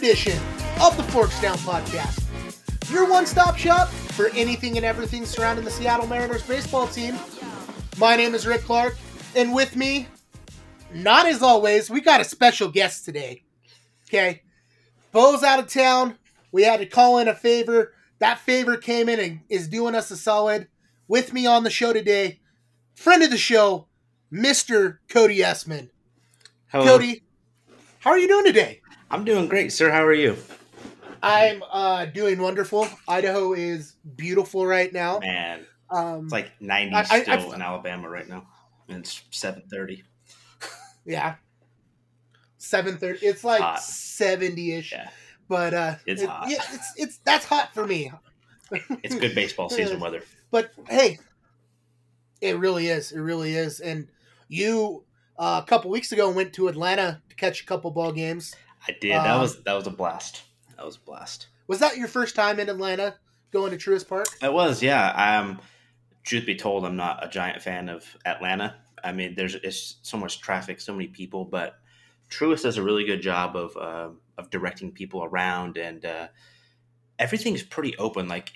welcome to another edition of the Forks Down Podcast. Your one stop shop for anything and everything surrounding the Seattle Mariners baseball team. My name is Rick Clark, and with me, not as always, we got a special guest today. Okay. Bo's out of town. We had to call in a favor. That favor came in and is doing us a solid. With me on the show today, friend of the show, Mr. Kody Essman. Hello. Kody, how are you doing today? I'm doing great, sir. How are you? I'm uh, doing wonderful. Idaho is beautiful right now. Man, Um, it's like 90 I- I- still in Alabama right now. And it's 7:30. yeah, seven thirty. It's like Hot. seventy ish. Yeah. But uh, It's it- hot. Yeah, it's it's that's hot for me. It's good baseball season weather. But hey, it really is. It really is. And you uh, a couple weeks ago went to Atlanta to catch a couple ball games. I did. That Um, was that was a blast. That was a blast. Was that your first time in Atlanta going to Truist Park? It was, yeah. Um, truth be told, I'm not a giant fan of Atlanta. I mean, there's it's so much traffic, so many people, but Truist does a really good job of uh, of directing people around, and uh, everything's pretty open. Like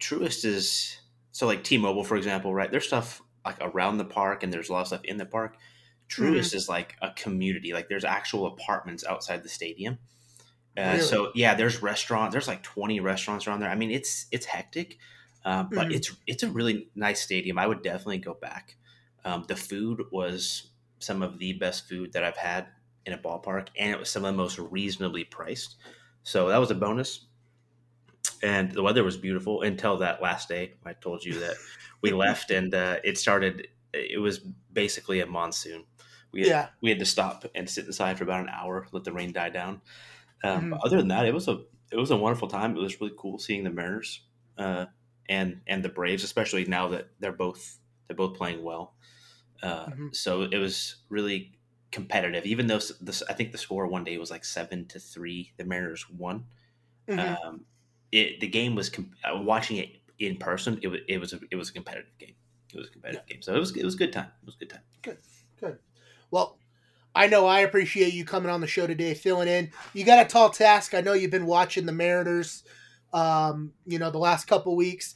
Truist is so like T-Mobile, for example, right? There's stuff like around the park, and there's a lot of stuff in the park. Truist is like a community. Like there's actual apartments outside the stadium. Uh, Really? So yeah, there's restaurants. There's like 20 restaurants around there. I mean, it's it's hectic, uh, but Mhm. it's it's a really nice stadium. I would definitely go back. Um, the food was some of the best food that I've had in a ballpark, and it was some of the most reasonably priced. So that was a bonus. And the weather was beautiful until that last day. I told you that we left, and uh, it started. It was basically a monsoon. We had, Yeah. we had to stop and sit inside for about an hour, let the rain die down. Um, Mhm. other than that, it was a it was a wonderful time. It was really cool seeing the Mariners uh, and and the Braves, especially now that they're both they're both playing well. Uh, Mhm. So it was really competitive, even though this I think the score one day was like seven to three. The Mariners won. Mhm. Um, it the game was com- uh, watching it in person. It was it was a, it was a competitive game. It was a competitive game. So it was it was a good time. It was a good time. Good, good. Well, I know I appreciate you coming on the show today, filling in. You got a tall task. I know you've been watching the Mariners, um, you know, the last couple weeks.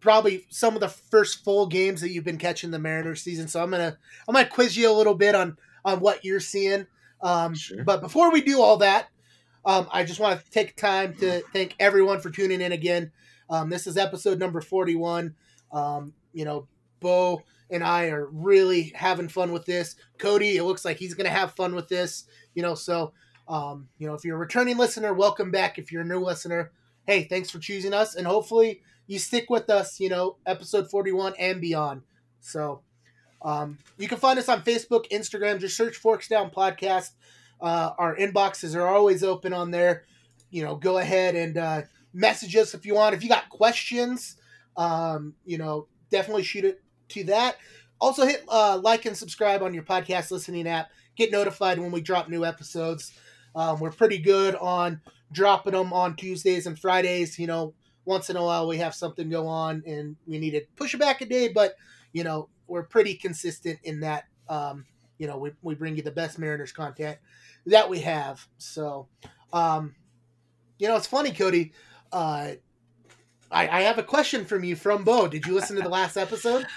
Probably some of the first full games that you've been catching the Mariners season. So I'm gonna I'm gonna quiz you a little bit on on what you're seeing. Um, Sure. But before we do all that, um, I just want to take time to thank everyone for tuning in again. Um, this is episode number 41. Um, you know, Bo and I are really having fun with this. Kody, it looks like he's going to have fun with this. You know, so, um, you know, if you're a returning listener, welcome back. If you're a new listener, hey, thanks for choosing us. And hopefully you stick with us, you know, episode 41 and beyond. So, um, you can find us on Facebook, Instagram. Just search Forks Down Podcast. Uh, our inboxes are always open on there. You know, go ahead and uh, message us if you want. If you got questions, um, you know, definitely shoot it to that. Also, hit uh, like and subscribe on your podcast listening app. Get notified when we drop new episodes. Um, we're pretty good on dropping them on Tuesdays and Fridays. You know, once in a while we have something go on and we need to push it back a day, but you know, we're pretty consistent in that. Um, you know, we, we bring you the best Mariners content that we have. So, um, you know, it's funny, Kody. Uh, I, I have a question from you from Bo. Did you listen to the last episode?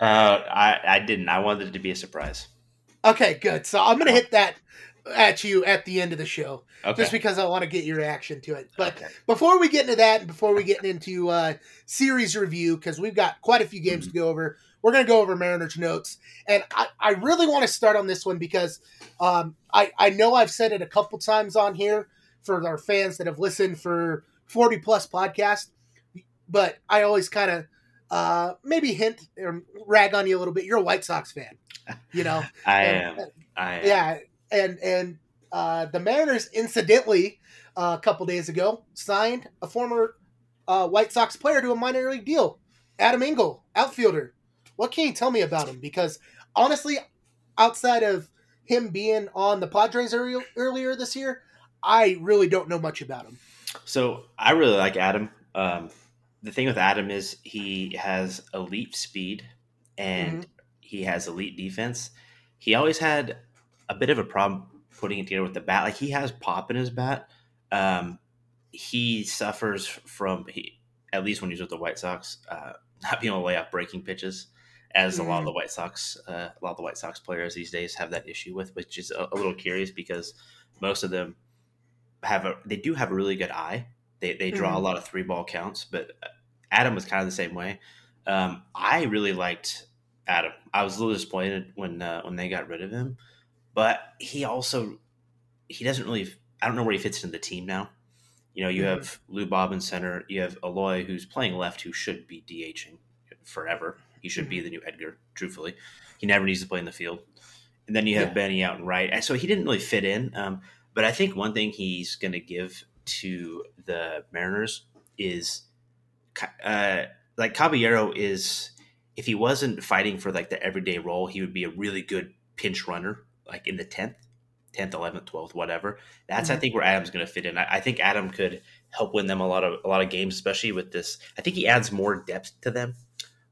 Uh, I I didn't. I wanted it to be a surprise. Okay, good. So I'm gonna hit that at you at the end of the show, Okay. just because I want to get your reaction to it. But Okay. before we get into that, and before we get into uh, series review, because we've got quite a few games to go over, we're gonna go over Mariners notes, and I, I really want to start on this one because um, I I know I've said it a couple times on here for our fans that have listened for 40 plus podcasts, but I always kind of uh, maybe hint or rag on you a little bit. You're a White Sox fan, you know. I And- am. I am. Yeah, and and uh, the Mariners, incidentally, uh, a couple days ago, signed a former uh, White Sox player to a minor league deal, Adam Engel, outfielder. What can you tell me about him? Because honestly, outside of him being on the Padres earlier, earlier this year, I really don't know much about him. So I really like Adam. Um, the thing with Adam is he has elite speed and he has elite defense. He always had a bit of a problem putting it together with the bat. Like he has pop in his bat. Um, he suffers from he at least when he's with the White Sox, uh, not being able to lay off breaking pitches, as mm-hmm. a lot of the White Sox, uh, a lot of the White Sox players these days have that issue with, which is a, a, little curious because most of them have a they do have a really good eye. They they draw mm-hmm. a lot of three ball counts, but Adam was kind of the same way. Um, I really liked Adam. I was a little disappointed when uh, when they got rid of him, but he also he doesn't really. I don't know where he fits in the team now. You know, you mm-hmm. have Lou Bob in center. You have Eloy, who's playing left, who should be DHing forever. He should be mm-hmm. the new Edgar. Truthfully, he never needs to play in the field. And then you have yeah. Benny out and right. So he didn't really fit in. Um, but I think one thing he's going to give to the Mariners is uh, like Caballero is if he wasn't fighting for like the everyday role, he would be a really good pinch runner, like in the tenth, tenth, eleventh, twelfth, whatever. That's mm-hmm. I think where Adam's going to fit in. I, I, think Adam could help win them a lot of a lot of games, especially with this. I think he adds more depth to them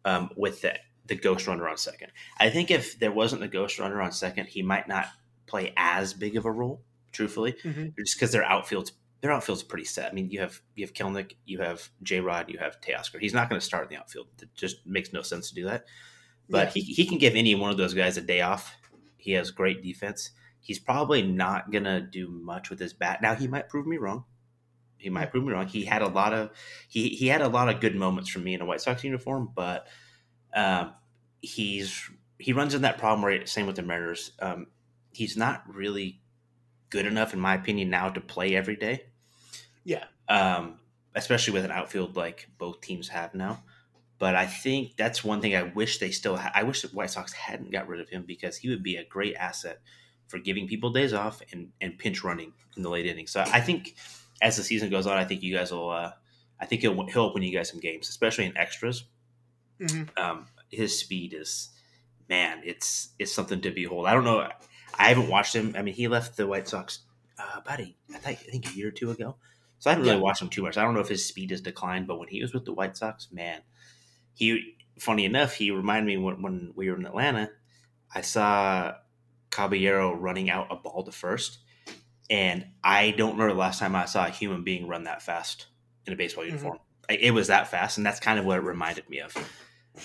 um, with the the ghost runner on second. I think if there wasn't the ghost runner on second, he might not play as big of a role. Truthfully, mm-hmm. just because their outfield's their outfield's pretty set. I mean, you have you have Kelenic, you have J Rod, you have Teoscar. He's not going to start in the outfield. It just makes no sense to do that. But yeah. he, he can give any one of those guys a day off. He has great defense. He's probably not going to do much with his bat. Now he might prove me wrong. He might prove me wrong. He had a lot of he he had a lot of good moments from me in a White Sox uniform, but um, he's he runs in that problem right. Same with the Mariners. Um, he's not really good enough, in my opinion, now to play every day. Yeah. Um, especially with an outfield like both teams have now. But I think that's one thing I wish they still had. I wish the White Sox hadn't got rid of him because he would be a great asset for giving people days off and, and pinch running in the late innings. So I think as the season goes on, I think you guys will. Uh, I think he'll he'll open you guys some games, especially in extras. Mm-hmm. Um, his speed is, man, it's it's something to behold. I don't know. I haven't watched him. I mean, he left the White Sox uh, about a, I think, I think a year or two ago. So I didn't really yeah. watched him too much. I don't know if his speed has declined, but when he was with the White Sox, man, he funny enough, he reminded me when, when we were in Atlanta, I saw Caballero running out a ball to first, and I don't remember the last time I saw a human being run that fast in a baseball mm-hmm. uniform. Mm-hmm. It was that fast, and that's kind of what it reminded me of.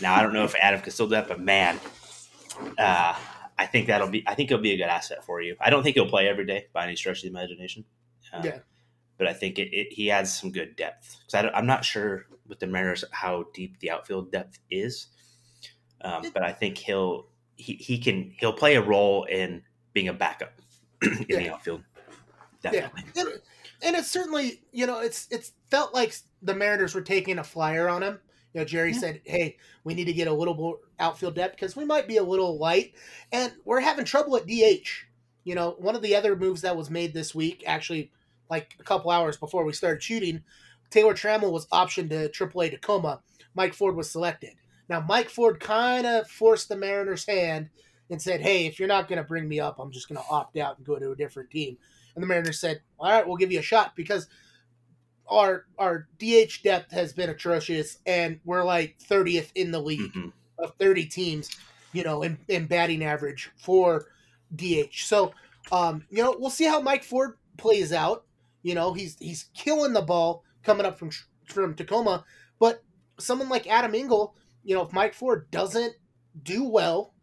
Now I don't know if Adam can still do that, but man, uh, I think that'll be. I think it'll be a good asset for you. I don't think he'll play every day by any stretch of the imagination. Uh, yeah but I think it, it, he adds some good depth. Because I'm not sure with the Mariners how deep the outfield depth is, um, but I think he'll he, he can he'll play a role in being a backup in yeah. the outfield. Definitely. Yeah. And, and it's certainly you know it's it's felt like the Mariners were taking a flyer on him. You know, Jerry yeah. said, "Hey, we need to get a little more outfield depth because we might be a little light, and we're having trouble at DH." You know, one of the other moves that was made this week, actually like a couple hours before we started shooting, Taylor Trammell was optioned to AAA Tacoma. Mike Ford was selected. Now, Mike Ford kind of forced the Mariners' hand and said, hey, if you're not going to bring me up, I'm just going to opt out and go to a different team. And the Mariners said, all right, we'll give you a shot because our our DH depth has been atrocious, and we're like 30th in the league mm-hmm. of 30 teams, you know, in, in batting average for DH. So, um, you know, we'll see how Mike Ford plays out. You know, he's he's killing the ball coming up from from Tacoma, but someone like Adam Engel, you know, if Mike Ford doesn't do well,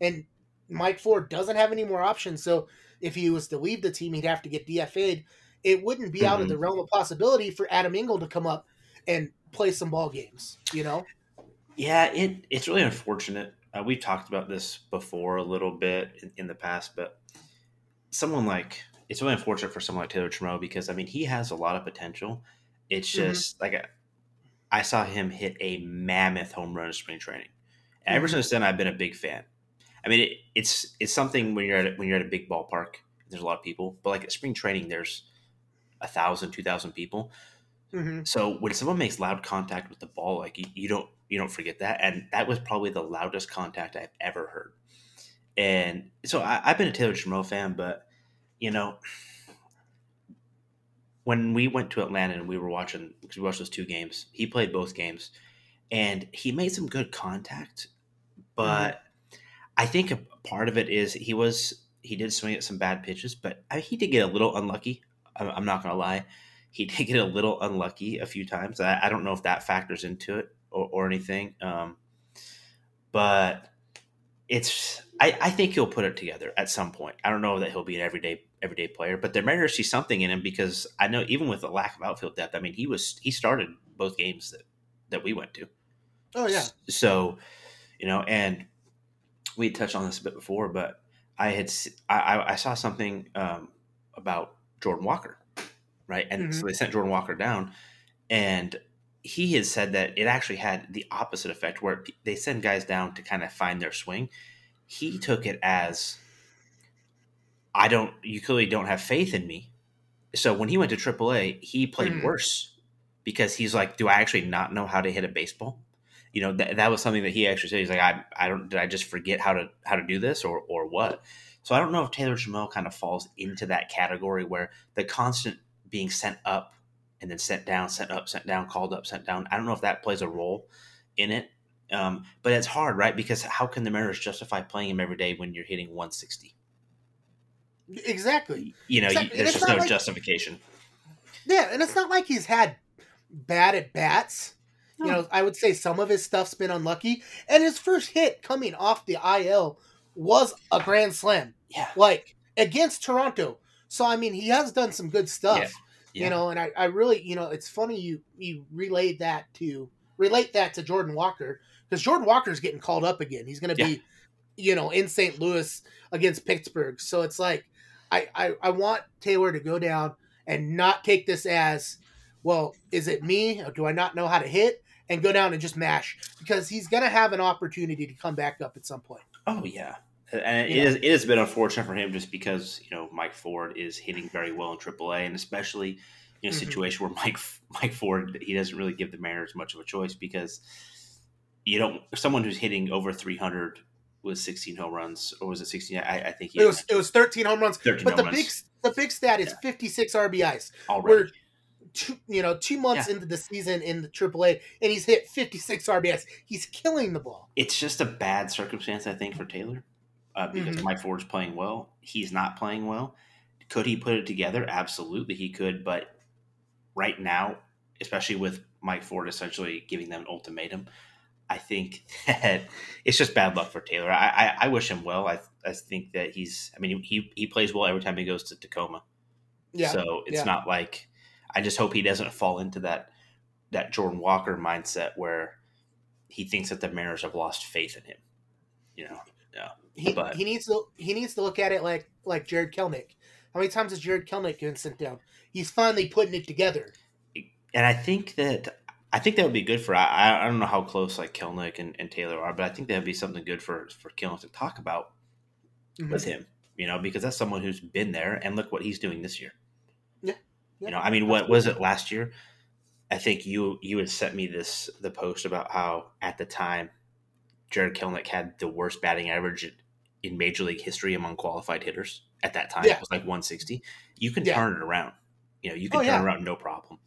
and Mike Ford doesn't have any more options, so if he was to leave the team, he'd have to get DFA'd. It wouldn't be mm-hmm. out of the mm-hmm. realm of possibility for Adam Engel to come up and play some ball games. You know? Yeah, it it's really unfortunate. Uh, we've talked about this before a little bit in, in the past, but someone like it's really unfortunate for someone like Taylor Trammell because I mean he has a lot of potential. It's mm-hmm. just mm-hmm. like a, I saw him hit a mammoth home run in spring training, and mm-hmm. ever since then I've been a big fan. I mean, it, it's it's something when you're at a, when you're at a big ballpark. There's a lot of people, but like at spring training, there's a thousand, two thousand people. Mm-hmm. So when someone makes loud contact with the ball, like you, you don't you don't forget that, and that was probably the loudest contact I've ever heard. And so I, have been a Taylor Trammell fan, but you know, when we went to Atlanta and we were watching because we watched those two games, he played both games, and he made some good contact. But mm-hmm. I think a part of it is he was he did swing at some bad pitches, but he did get a little unlucky. I'm, not gonna lie, he did get a little unlucky a few times. I, I don't know if that factors into it or, or anything, um, but it's I, I think he'll put it together at some point. I don't know that he'll be an everyday everyday player, but the Mariners see something in him because I know even with the lack of outfield depth, I mean he was he started both games that that we went to. Oh yeah. So, you know, and we touched on this a bit before, but I had I, I saw something um, about Jordan Walker, right? And mm-hmm. so they sent Jordan Walker down, and he has said that it actually had the opposite effect, where they send guys down to kind of find their swing. He took it as I don't, you clearly don't have faith in me. So when he went to AAA, he played mm-hmm. worse because he's like, do I actually not know how to hit a baseball? you know th- that was something that he actually said. He's like, I, I don't did I just forget how to how to do this or or what? So I don't know if Taylor Trammell kind of falls into that category where the constant being sent up and then sent down, sent up, sent down, called up, sent down. I don't know if that plays a role in it. Um, but it's hard, right? Because how can the Mariners justify playing him every day when you're hitting 160? Exactly. You know, exactly. You, there's just no like, justification. Yeah, and it's not like he's had bad at bats. You know, I would say some of his stuff's been unlucky, and his first hit coming off the IL was a grand slam. Yeah, like against Toronto. So I mean, he has done some good stuff. Yeah. Yeah. You know, and I, I really, you know, it's funny you you relayed that to relate that to Jordan Walker because Jordan Walker's getting called up again. He's going to be, you know, in St. Louis against Pittsburgh. So it's like, I, I I want Taylor to go down and not take this as, well, is it me? Or do I not know how to hit? and go down and just mash because he's going to have an opportunity to come back up at some point. Oh yeah, and it, is, it has been unfortunate for him just because you know Mike Ford is hitting very well in AAA, and especially in a mm-hmm. situation where Mike Mike Ford he doesn't really give the Mariners much of a choice because you don't someone who's hitting over 300 with 16 home runs or was it 16 i, I think it was it was 13 home runs 13 but home the runs. big the big stat is yeah. 56 rbis already two, you know, two months yeah. into the season in the AAA, and he's hit 56 RBIs. He's killing the ball. It's just a bad circumstance, I think, for Taylor uh, because mm-hmm. Mike Ford's playing well. He's not playing well. Could he put it together? Absolutely, he could. But right now, especially with Mike Ford essentially giving them an ultimatum, I think that it's just bad luck for Taylor. I, I, I wish him well. I, I think that he's. I mean, he he plays well every time he goes to Tacoma. Yeah. So it's yeah. not like I just hope he doesn't fall into that that Jordan Walker mindset where he thinks that the Mariners have lost faith in him. You know, yeah. He but, he needs to he needs to look at it like like Jarred Kelenic. How many times has Jarred Kelenic been sent down? He's finally putting it together. And I think that I think that would be good for I, I don't know how close like Kelenic and, and Taylor are, but I think that would be something good for for Kelenic to talk about mm-hmm. with him. You know, because that's someone who's been there, and look what he's doing this year. Yeah. You know, I mean, what was it last year? I think you you had sent me this the post about how at the time Jarred Kelenic had the worst batting average in Major League history among qualified hitters. At that time, yeah. it was like 160. You can yeah. turn it around. You know, you can oh, turn yeah. around no problem.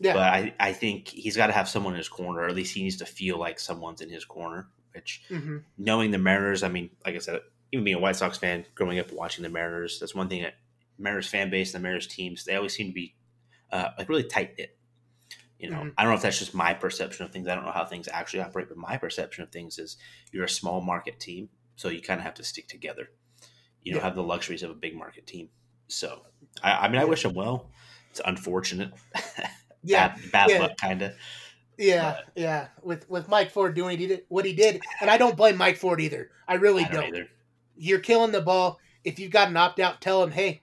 Yeah. But I, I think he's got to have someone in his corner, or at least he needs to feel like someone's in his corner. Which, mm-hmm. knowing the Mariners, I mean, like I said, even being a White Sox fan, growing up watching the Mariners, that's one thing that Mariners fan base and the Mariners teams, they always seem to be uh, like really tight knit. You know, mm-hmm. I don't know if that's just my perception of things. I don't know how things actually operate, but my perception of things is you're a small market team, so you kind of have to stick together. You don't have the luxuries of a big market team. So, I, I mean, I wish them well. It's unfortunate. yeah, bad, bad yeah. luck, kind of. Yeah, but, yeah. With with Mike Ford doing what he did, and I don't blame Mike Ford either. I really I don't. don't. You're killing the ball. If you've got an opt out, tell him, hey,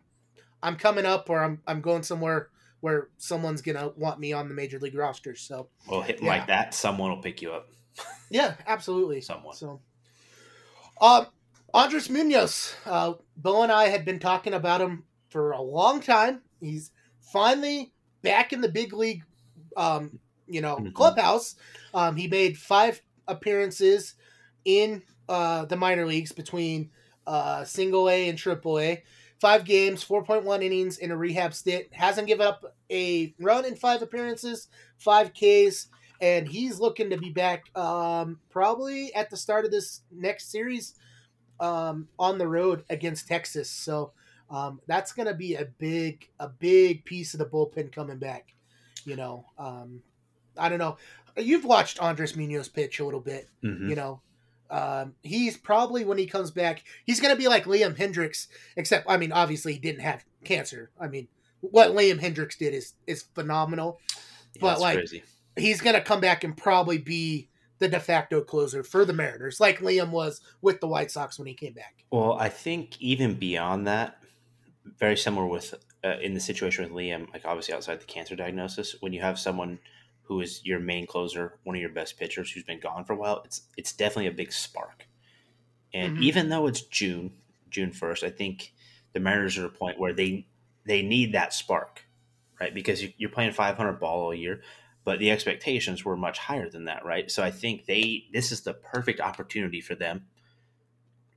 I'm coming up or I'm I'm going somewhere where someone's gonna want me on the major league roster. So well, hit yeah. like that, someone will pick you up. yeah, absolutely. Someone. So, um, Andres Munoz, uh, Bo and I had been talking about him for a long time. He's finally back in the big league, um, you know, mm-hmm. clubhouse. Um, he made five appearances in uh, the minor leagues between uh, single A and triple A five games, 4.1 innings in a rehab stint. Hasn't given up a run in five appearances, five Ks, and he's looking to be back um, probably at the start of this next series. um, on the road against Texas. So um, that's going to be a big a big piece of the bullpen coming back. You know, um, I don't know. You've watched Andres Munoz pitch a little bit. Mhm. You know, um, he's probably when he comes back, he's going to be like Liam Hendriks. Except, I mean, obviously he didn't have cancer. I mean, what Liam Hendriks did is is phenomenal. Yeah, but, like, crazy. He's going to come back and probably be the de facto closer for the Mariners, like Liam was with the White Sox when he came back. Well, I think even beyond that, very similar with uh, in the situation with Liam, like obviously outside the cancer diagnosis, when you have someone who is your main closer, one of your best pitchers who's been gone for a while, it's it's definitely a big spark. And Mhm. even though it's June, June first, I think the Mariners are at a point where they they need that spark, right? Because you, you're playing 500 ball all year, but the expectations were much higher than that, right? So I think they this is the perfect opportunity for them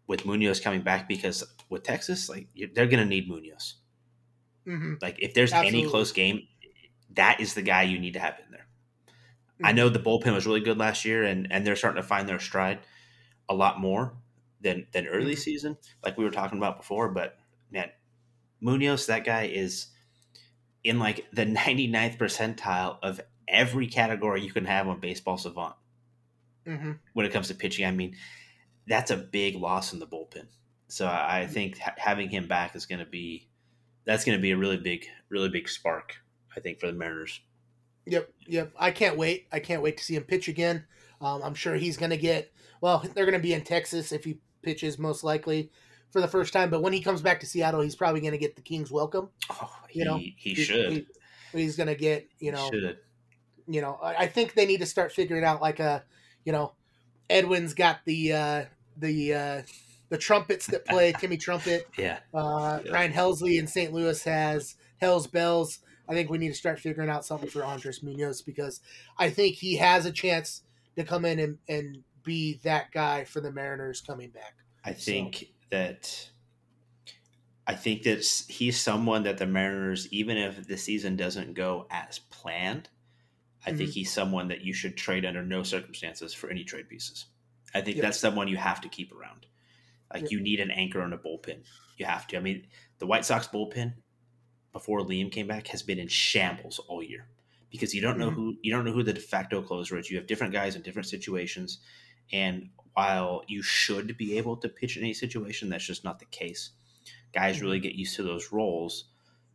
with Munoz coming back because with Texas, like they're going to need Munoz. hmm Like if there's Absolutely. any close game, that is the guy you need to have in there. I know the bullpen was really good last year, and and they're starting to find their stride a lot more than than early Mhm. season, like we were talking about before. But man, Munoz, that guy is in like the 99th percentile of every category you can have on Baseball Savant hmm when it comes to pitching. I mean, that's a big loss in the bullpen. So I I think ha- having him back is going to be that's going to be a really big, really big spark. I think for the Mariners. Yep, yep. I can't wait. I can't wait to see him pitch again. Um, I'm sure he's going to get. Well, they're going to be in Texas if he pitches, most likely for the first time. But when he comes back to Seattle, he's probably going to get the King's welcome. Oh, he You know, he should. He- he's going to get. You know, should. you know. I, I think they need to start figuring out like a, you know, Edwin's got the uh, the uh, the trumpets that play Timmy Trumpet. Yeah. Uh, Yeah. Ryan Helsley in St. Louis has Hell's Bells. I think we need to start figuring out something for Andres Munoz because I think he has a chance to come in and, and be that guy for the Mariners coming back. I think that I think that he's someone that the Mariners, even if the season doesn't go as planned, I think Mhm. he's someone that you should trade under no circumstances for any trade pieces. I think Yep. that's someone you have to keep around. Like Yep. you need an anchor on a bullpen. You have to. I mean, the White Sox bullpen before Liam came back has been in shambles all year because you don't know Mhm. who you don't know who the de facto closer is. You have different guys in different situations, and while you should be able to pitch in any situation, that's just not the case. Guys really get used to those roles.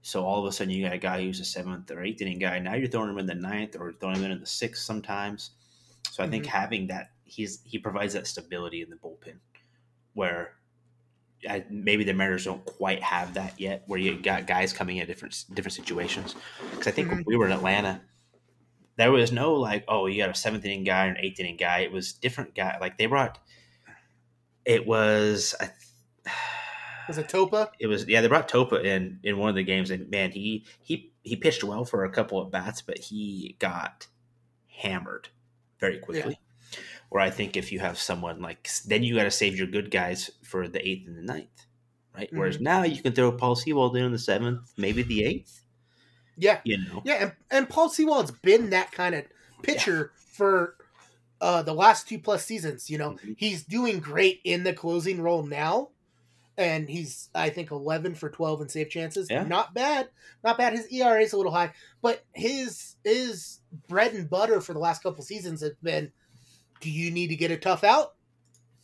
So all of a sudden, you got a guy who's a seventh or eighth inning guy. Now you're throwing him in the ninth or throwing him in the sixth sometimes. So I think Mhm. having that, he's he provides that stability in the bullpen, where I, maybe the Mariners don't quite have that yet. Where you got guys coming in different different situations. Because I think when Mhm. we were in Atlanta, there was no like, oh, you got a seventh inning guy or an eighth inning guy. It was different guy. Like they brought, it was. I Was it Topa? it was yeah they brought Topa in in one of the games and man he he he pitched well for a couple of bats but he got hammered very quickly. Where I think if you have someone like then you got to save your good guys for the eighth and the ninth, right? Whereas Mm-hmm. now you can throw Paul Sewald in on the seventh, maybe the eighth. Yeah, You know, yeah, and, and Paul Sewald's been that kind of pitcher for uh, the last two plus seasons. You know, Mhm. he's doing great in the closing role now, and he's I think eleven for twelve in save chances. Yeah. Not bad, not bad. His ERA is a little high, but his his bread and butter for the last couple seasons has been: Do you need to get a tough out?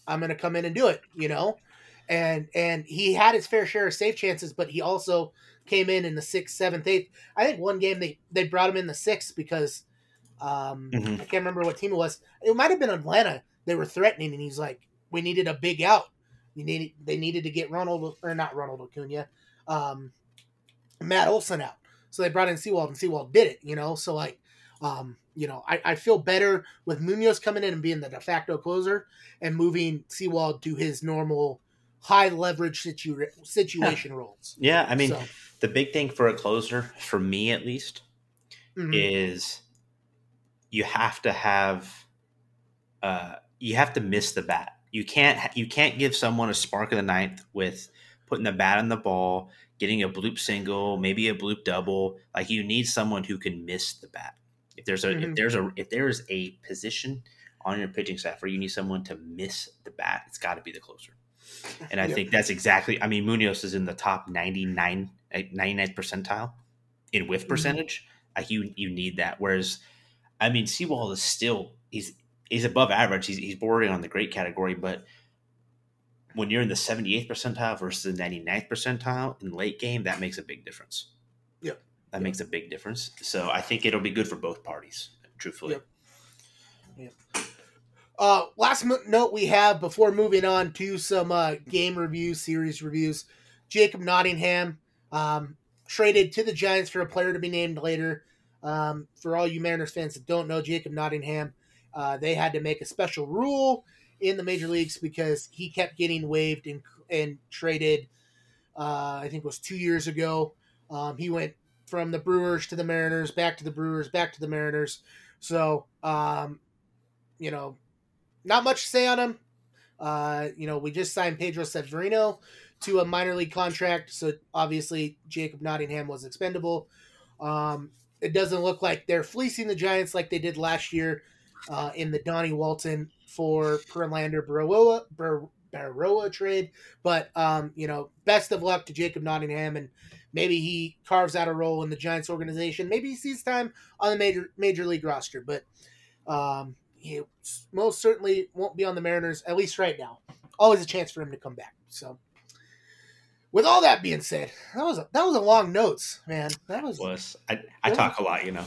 I'm going to come in and do it. You know, and and he had his fair share of safe chances, but he also came in in the sixth, seventh, eighth. I think one game they they brought him in the sixth because um, Mhm. I can't remember what team it was. It might have been Atlanta. They were threatening, and he's like, "We needed a big out. We needed they needed to get Ronald or not Ronald Acuna, um, Matt Olson out. So they brought in Sewald, and Sewald did it. You know, so like, um, you know, I, I feel better with Munoz coming in and being the de facto closer and moving Sewald to his normal high leverage situ- situation roles. yeah. I mean, So, the big thing for a closer, for me at least, mhm. is you have to have uh, you have to miss the bat. You can't you can't give someone a spark of the ninth with putting the bat on the ball, getting a bloop single, maybe a bloop double. Like you need someone who can miss the bat. If there's a if Mhm. there's a if there is a position on your pitching staff where you need someone to miss the bat, it's got to be the closer. And I Yep. think that's exactly. I mean, Munoz is in the top 99, eh, 99th percentile in whiff Mhm. percentage. Like you, you need that. Whereas, I mean, Sewald is still he's he's above average. He's he's bordering on the great category, but when you're in the 78th percentile versus the 99th percentile in late game, that makes a big difference. Yep. That Yep. makes a big difference. So I think it'll be good for both parties, truthfully. Yep. Uh, last mo- note we have before moving on to some uh, game reviews, series reviews. Jacob Nottingham um, traded to the Giants for a player to be named later. Um, for all you Mariners fans that don't know, Jacob Nottingham, uh, they had to make a special rule in the major leagues because he kept getting waived and, and traded. Uh, I think it was two years ago. Um, he went from the Brewers to the Mariners, back to the Brewers, back to the Mariners. So, um, you know, not much to say on him. Uh, you know, we just signed Pedro Severino to a minor league contract, so obviously Jacob Nottingham was expendable. Um, it doesn't look like they're fleecing the Giants like they did last year uh, in the Donnie Walton for Prelander Berroa, Bar- Berroa trade. But um, you know, best of luck to Jacob Nottingham, and maybe he carves out a role in the Giants organization. Maybe he sees time on the major major league roster, but um, he most certainly won't be on the Mariners at least right now. Always a chance for him to come back. So, with all that being said, that was a, that was a long notes, man. That was Was I, I talk a lot, you know.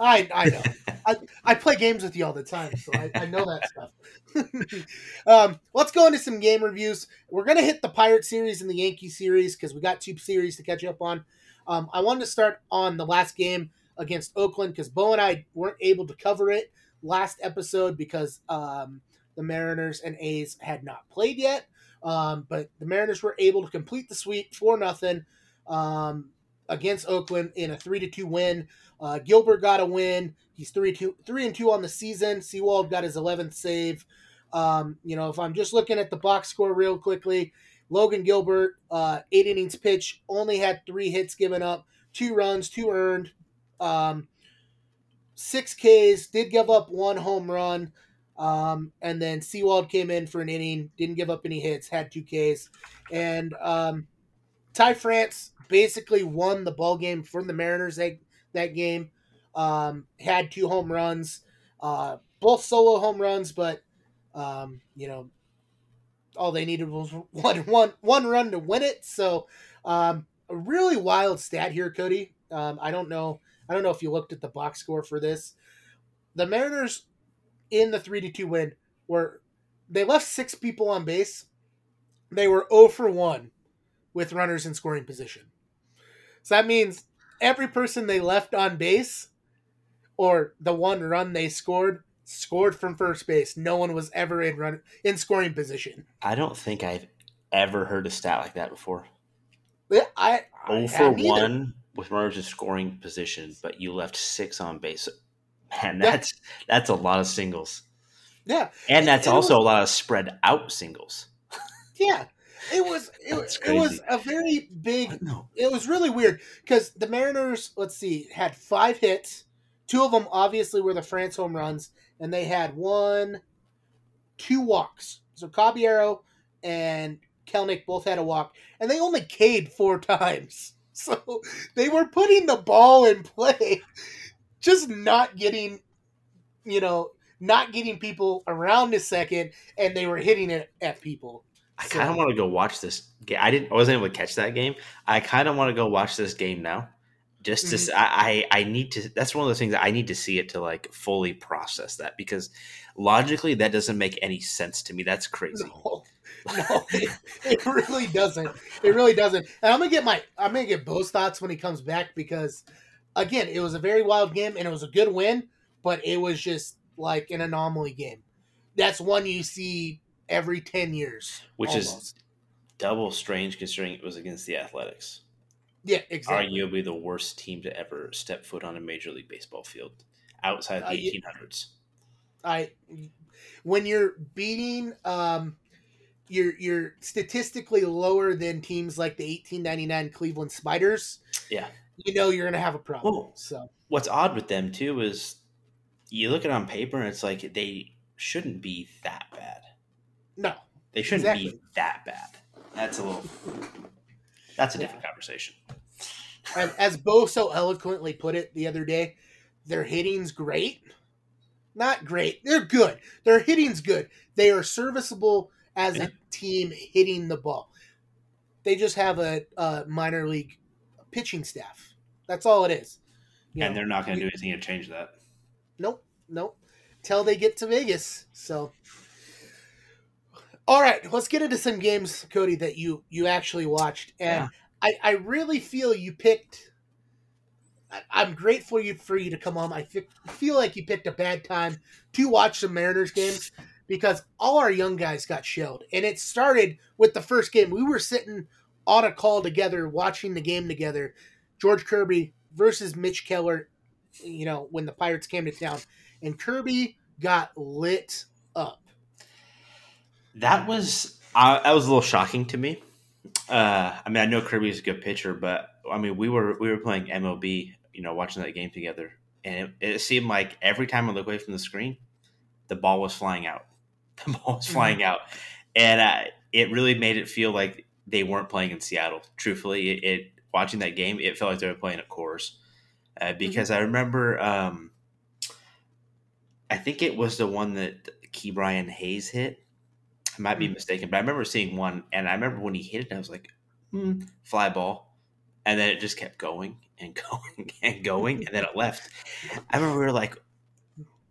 I I know. I, I play games with you all the time, so I, I know that stuff. um, let's go into some game reviews. We're gonna hit the Pirate series and the Yankee series because we got two series to catch up on. Um, I wanted to start on the last game against Oakland because Bo and I weren't able to cover it last episode because um, the Mariners and A's had not played yet. Um, but the Mariners were able to complete the sweep for nothing um, against Oakland in a three to two win. Uh, Gilbert got a win. He's three two three and two on the season. Sewald got his eleventh save. Um, you know, if I'm just looking at the box score real quickly, Logan Gilbert, uh, eight innings pitch, only had three hits given up, two runs, two earned, um, six Ks. Did give up one home run. Um, and then Sewald came in for an inning, didn't give up any hits, had two Ks, and um, Ty France basically won the ball game for the Mariners that, that game. Um, had two home runs, uh, both solo home runs, but um, you know, all they needed was one one one run to win it. So, um, a really wild stat here, Kody. Um, I don't know. I don't know if you looked at the box score for this. The Mariners in the three to two win were they left six people on base. They were 0 for 1 with runners in scoring position. So that means every person they left on base or the one run they scored scored from first base. No one was ever in run in scoring position. I don't think I've ever heard a stat like that before. Yeah, I, I 0 for hadn't either. 1 with runners in scoring position, but you left six on base. Man, Yeah. that's that's a lot of singles. Yeah, And that's also was- a lot of spread out singles. yeah. It was it, That's it was a very big No. it was really weird because the Mariners, let's see, had five hits. Two of them obviously were the France home runs, and they had one, two walks. So Caballero and Kelenic both had a walk, and they only K'd four times. So they were putting the ball in play, just not getting, you know, not getting people around a second, and they were hitting it at people. I So- kind of want to go watch this game. I didn't. I wasn't able to catch that game. I kind of want to go watch this game now, just to. s- Mhm. I, I need to. That's one of the things I need to see it to like fully process that because logically that doesn't make any sense to me. That's crazy. No, no, it, it really doesn't. It really doesn't. And I'm gonna get my I'm gonna get Bo's thoughts when he comes back because again, it was a very wild game and it was a good win, but it was just like an anomaly game. That's one you see every ten years. Which is double strange considering it was against the Athletics, yeah, exactly. arguably the worst team to ever step foot on a major league baseball field outside Uh, the yeah. 1800s. I when you're beating um you're you're statistically lower than teams like the 1899 Cleveland Spiders. Yeah. You know you're gonna have a problem. Well, so What's odd with them too is you look at it on paper and it's like they shouldn't be that bad. No, They shouldn't Exactly. be that bad. That's a little. That's a different conversation. And as Bo so eloquently put it the other day, their hitting's great. Not great. They're good. Their hitting's good. They are serviceable as a team hitting the ball. They just have a, a minor league pitching staff. That's all it is. You and know, they're not going to do anything to change that. Nope, nope. Till they get to Vegas. So, all right, let's get into some games, Kody, that you you actually watched, and Yeah. I I really feel you picked. I, I'm grateful you for you to come on. I fi- feel like you picked a bad time to watch some Mariners games because all our young guys got shelled, and it started with the first game. We were sitting on a call together, watching the game together. George Kirby versus Mitch Keller. You know when the Pirates came to town, and Kirby got lit up. That was uh, that was a little shocking to me. Uh, I mean, I know Kirby's a good pitcher, but I mean, we were we were playing MLB, you know, watching that game together, and it, it seemed like every time I looked away from the screen, the ball was flying out. The ball was flying out, and uh, it really made it feel like they weren't playing in Seattle. Truthfully, it, it watching that game, it felt like they were playing at Coors, uh, because I remember. Um, I think it was the one that Ke'Bryan Hayes hit. Might be Mhm. mistaken, but I remember seeing one, and I remember when he hit it, I was like, hmm, "Fly ball," and then it just kept going and going and going, and then it left. I remember we were like,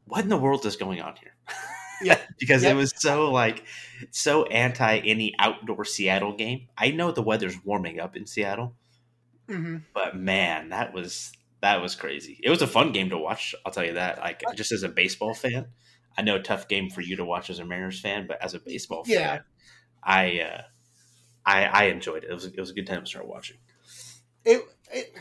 "What in the world is going on here?" Yeah. because Yep. it was so like so anti any outdoor Seattle game. I know the weather's warming up in Seattle, Mm-hmm. but man, that was that was crazy. It was a fun game to watch. I'll tell you that. Like just as a baseball fan, I know a tough game for you to watch as a Mariners fan, but as a baseball fan, Yeah. I uh, I I enjoyed it. It was it was a good time to start watching. it, it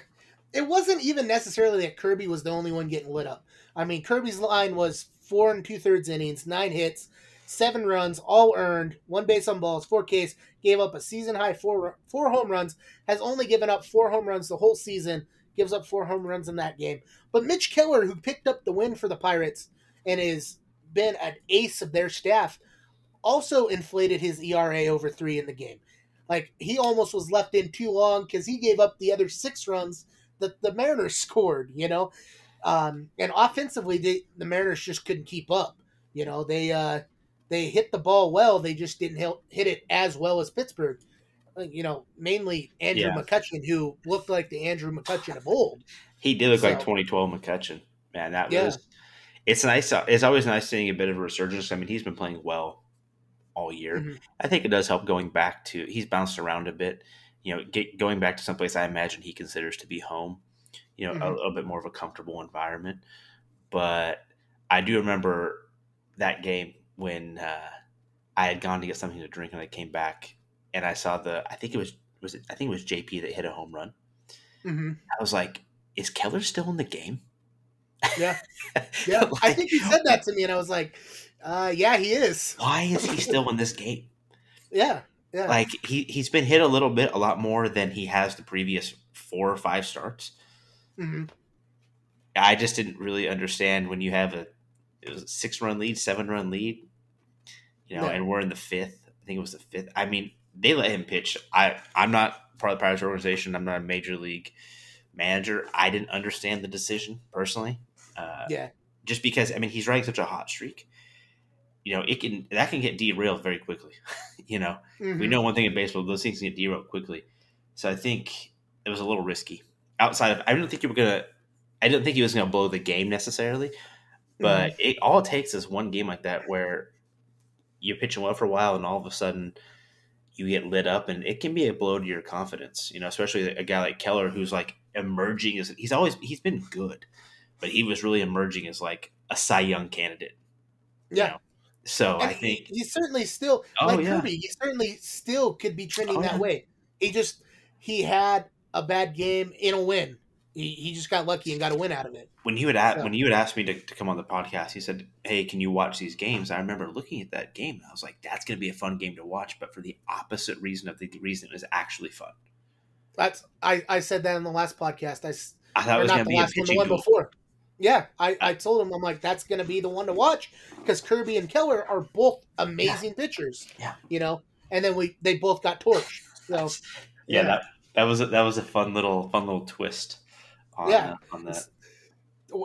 it wasn't even necessarily that Kirby was the only one getting lit up. I mean, Kirby's line was four and two thirds innings, nine hits, seven runs, all earned, one base on balls, four Ks, gave up a season high four four home runs, has only given up four home runs the whole season, gives up four home runs in that game. But Mitch Keller, who picked up the win for the Pirates and has been an ace of their staff, also inflated his ERA over three in the game. Like he almost was left in too long because he gave up the other six runs that the Mariners scored. You know, um, and offensively, they, the Mariners just couldn't keep up. You know, they uh, they hit the ball well, they just didn't hit, hit it as well as Pittsburgh. Uh, You know, mainly Andrew Yeah. McCutchen, who looked like the Andrew McCutchen of old. He did look like 2012 McCutchen. Man, that Yeah. was. It's nice. It's always nice seeing a bit of a resurgence. I mean, he's been playing well all year. Mhm. I think it does help going back to. He's bounced around a bit. You know, get, going back to someplace I imagine he considers to be home. You know, a, Mhm. little bit more of a comfortable environment. But I do remember that game when uh, I had gone to get something to drink and I came back and I saw the. I think it was was it. I think it was JP that hit a home run. hmm I was like, is Keller still in the game? Yeah, yeah. I think he said that to me, and I was like, uh, "Yeah, he is." why is he still in this game? Yeah, yeah. Like he he's been hit a little bit, a lot more than he has the previous four or five starts. hmm I just didn't really understand when you have a it was a six run lead, seven run lead, you know, Yeah. and we're in the fifth. I think it was the fifth. I mean, they let him pitch. I I'm not part of the Pirates organization. I'm not a major league manager. I didn't understand the decision personally. Uh, Yeah. just because I mean he's riding such a hot streak. You know, it can that can get derailed very quickly. you know, we Mhm. know one thing in baseball; those things can get derailed quickly. So I think it was a little risky. Outside of, I don't think you were gonna. I didn't think he was gonna blow the game necessarily, but Mm-hmm. it all it takes is one game like that where you're pitching well for a while, and all of a sudden you get lit up, and it can be a blow to your confidence. You know, especially a guy like Keller who's like emerging as he's always he's been good, but he was really emerging as like a Cy Young candidate. you Yeah. know? So And I think he, certainly still Oh, like yeah. Kirby. He certainly still could be trending Oh, that yeah. way. He just he had a bad game in a win. He, he just got lucky and got a win out of it. when you would So- when you had asked me to, to come on the podcast, he said, "Hey, can you watch these games?" I remember looking at that game. and I was like, "That's going to be a fun game to watch," but for the opposite reason of the reason it was actually fun. That's I, I said that in the last podcast. I thought it was going to the be a last one, the one before. Yeah, I, I told him I'm like that's gonna be the one to watch because Kirby and Keller are both amazing pitchers. Yeah. you know, and then we they both got torched. So Yeah, that that was a, that was a fun little fun little twist. On, Yeah. uh, on that.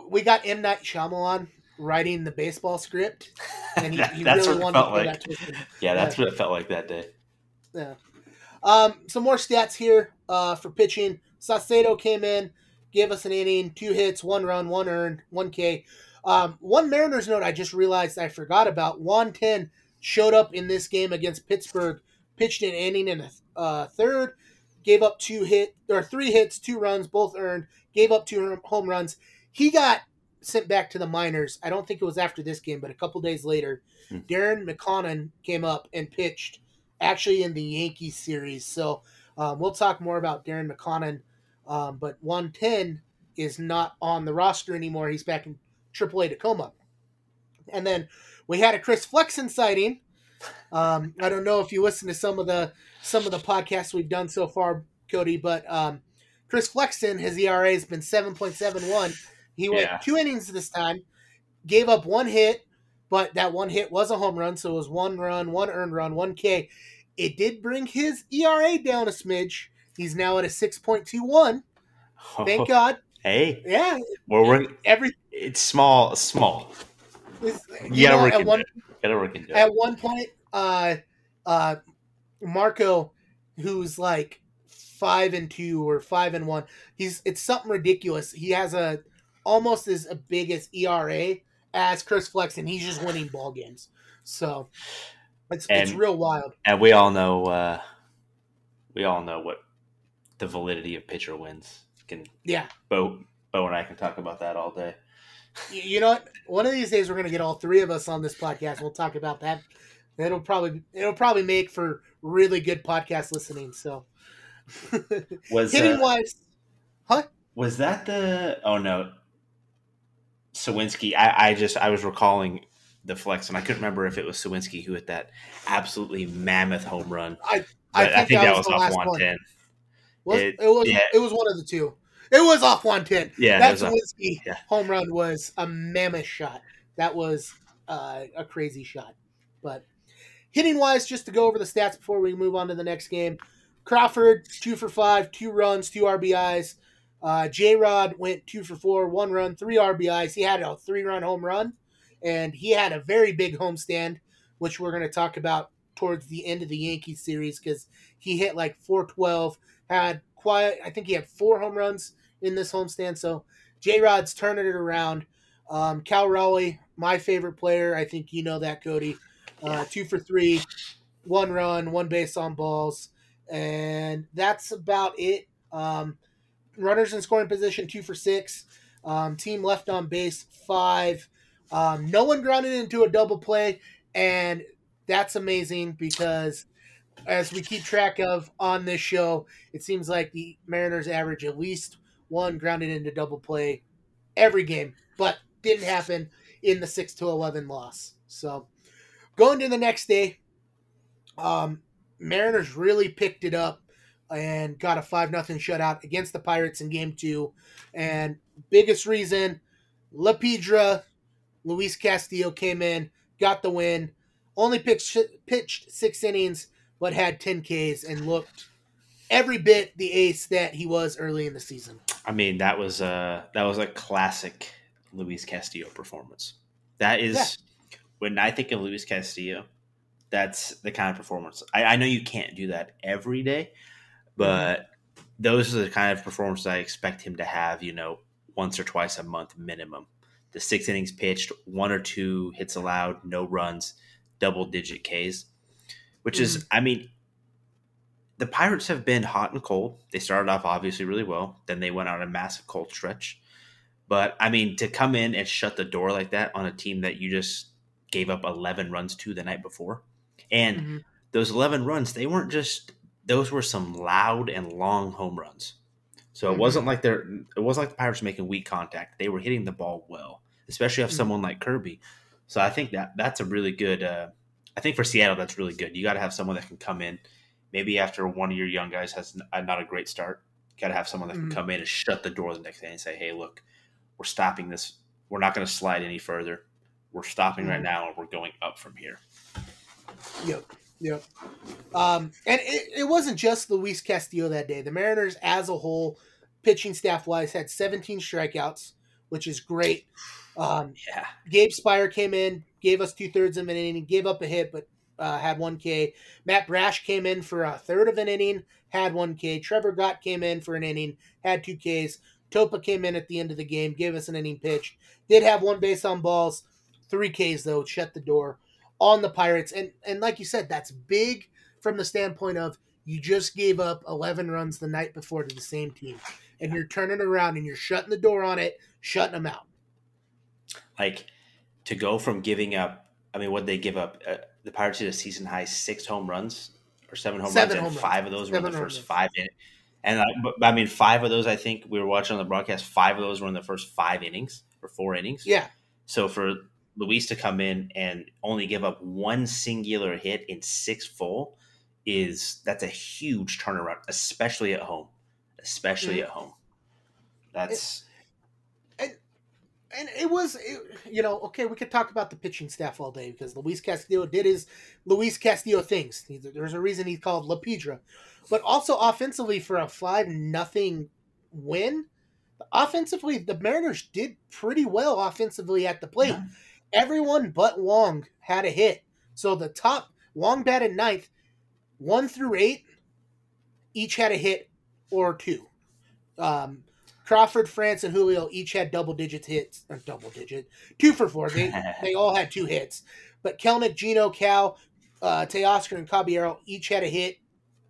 we got M Night Shyamalan writing the baseball script, and he, That- he that's really what wanted to like. that. Yeah, that's what it felt like that day. Yeah. Um, some more stats here uh, for pitching. Saucedo came in, gave us an inning, two hits, one run, one earned, one K. Um, one Mariners note I just realized I forgot about. Juan Then showed up in this game against Pittsburgh, pitched an inning and a uh, third, gave up two hit or three hits, two runs, both earned, gave up two home runs. He got sent back to the minors. I don't think it was after this game, but a couple days later, Hmm. Darren McCaughan came up and pitched actually in the Yankees series. So um, we'll talk more about Darren McCaughan. Um, but 110 is not on the roster anymore. He's back in AAA Tacoma. And then we had a Chris Flexen sighting. Um, I don't know if you listen to some of the some of the podcasts we've done so far, Kody, but um, Chris Flexen, his ERA has been 7.71. He went Yeah. two innings this time, gave up one hit, but that one hit was a home run, so it was one run, one earned run, one K. It did bring his ERA down a smidge. He's now at a 6.21. Thank God. Hey, Yeah, Well, we're every It's small, small. you You gotta know, work at one. Gotta work into it. at one point, uh, uh, Marco, who's like five and two or five and one, he's it's something ridiculous. He has a almost as big as ERA as Chris Flex, and he's just winning ball games. So it's it's real wild. And we all know, uh, we all know what the validity of pitcher wins. Can Yeah, Bo, Bo and I can talk about that all day. You know what? One of these days we're gonna get all three of us on this podcast. We'll talk about that. It'll probably it'll probably make for really good podcast listening. So Was hitting uh, wise, huh? was that the? Oh no, Suwinski. I, I just I was recalling the flex, and I couldn't remember if it was Suwinski who hit that absolutely mammoth home run. I But I think, that, was, the off 110. one one. ten. Was, It- it, was yeah. it was one of the two. It was off one ten. Yeah, that it was yeah. home run was a mammoth shot. That was uh, a crazy shot. But hitting wise, just to go over the stats before we move on to the next game. Crawford two for five, two runs, two RBIs. Uh, J Rod went two for four, one run, three RBIs. He had a three run home run, and he had a very big homestand, which we're going to talk about towards the end of the Yankees series because he hit like 412, had quiet. I think he had four home runs in this homestand. So J Rod's turning it around. Um, Cal Raleigh, my favorite player. I think you know that, Kody. Uh, Two for three, one run, one base on balls, and that's about it. Um, runners in scoring position, two for six. Um, team left on base, five. Um, no one grounded into a double play, and that's amazing because as we keep track of on this show, it seems like the Mariners average at least one grounded into double play every game, but didn't happen in the six to eleven loss. So going to the next day, um, Mariners really picked it up and got a five nothing shutout against the Pirates in game two. And biggest reason, La Piedra, Luis Castillo came in, got the win, only pitched pitched six innings, but had ten Ks and looked every bit the ace that he was early in the season. I mean, that was a that was a classic Luis Castillo performance. That is Yeah. when I think of Luis Castillo, that's the kind of performance. I, I know you can't do that every day, but those are the kind of performances I expect him to have. You know, once or twice a month minimum. The six innings pitched, one or two hits allowed, no runs, double digit Ks, which is, I mean, the Pirates have been hot and cold. They started off obviously really well, then they went on a massive cold stretch. But I mean, to come in and shut the door like that on a team that you just gave up 11 runs to the night before, and Mhm. those 11 runs, they weren't just those were some loud and long home runs. So it Mhm. wasn't like they're it wasn't like the Pirates making weak contact. They were hitting the ball well, especially if Mhm. someone like Kirby. So I think that that's a really good. Uh, I think for Seattle, that's really good. You got to have someone that can come in. Maybe after one of your young guys has uh, not a great start, got to have someone that can Mhm. come in and shut the door the next day and say, "Hey, look, we're stopping this we're not going to slide any further. We're stopping right Mhm. now, and we're going up from here. Yep. Yep. Um, and it, it wasn't just Luis Castillo that day. The Mariners, as a whole, pitching staff wise, had 17 strikeouts, which is great. Um, Yeah, Gabe Speier came in, gave us two thirds of an inning, gave up a hit, but uh, had one K. Matt Brash came in for a third of an inning, had one K. Trevor Gott came in for an inning, had two Ks. Topa came in at the end of the game, gave us an inning pitch. Did have one base on balls, three Ks though, shut the door on the Pirates. And and like you said, that's big from the standpoint of you just gave up 11 runs the night before to the same team, and you're turning around and you're shutting the door on it, shutting them out. Like to go from giving up. I mean, what they give up? Uh, the Pirates did a season high six home runs or seven home Seven runs, home and runs. five of those were in the first runs. five. In, and I, but, I mean, five of those, I think we were watching on the broadcast. Five of those were in the first five innings or four innings. Yeah. So for Luis to come in and only give up one singular hit in six full is that's a huge turnaround, especially at home. Especially Mhm. at home. That's and it was it, you know okay we could talk about the pitching staff all day because luis castillo did his luis castillo things. There's a reason he's called la piedra. But also offensively for a five nothing win offensively the mariners did pretty well offensively at the plate. Yeah. everyone but wong had a hit. So the top wong batted ninth one through eight each had a hit or two. Um, Crawford, France, and Julio each had double digits hits, or double digit, two for four. They they all had two hits, but Kelenic, Geno, Cal, uh, Teoscar, and Caballero each had a hit.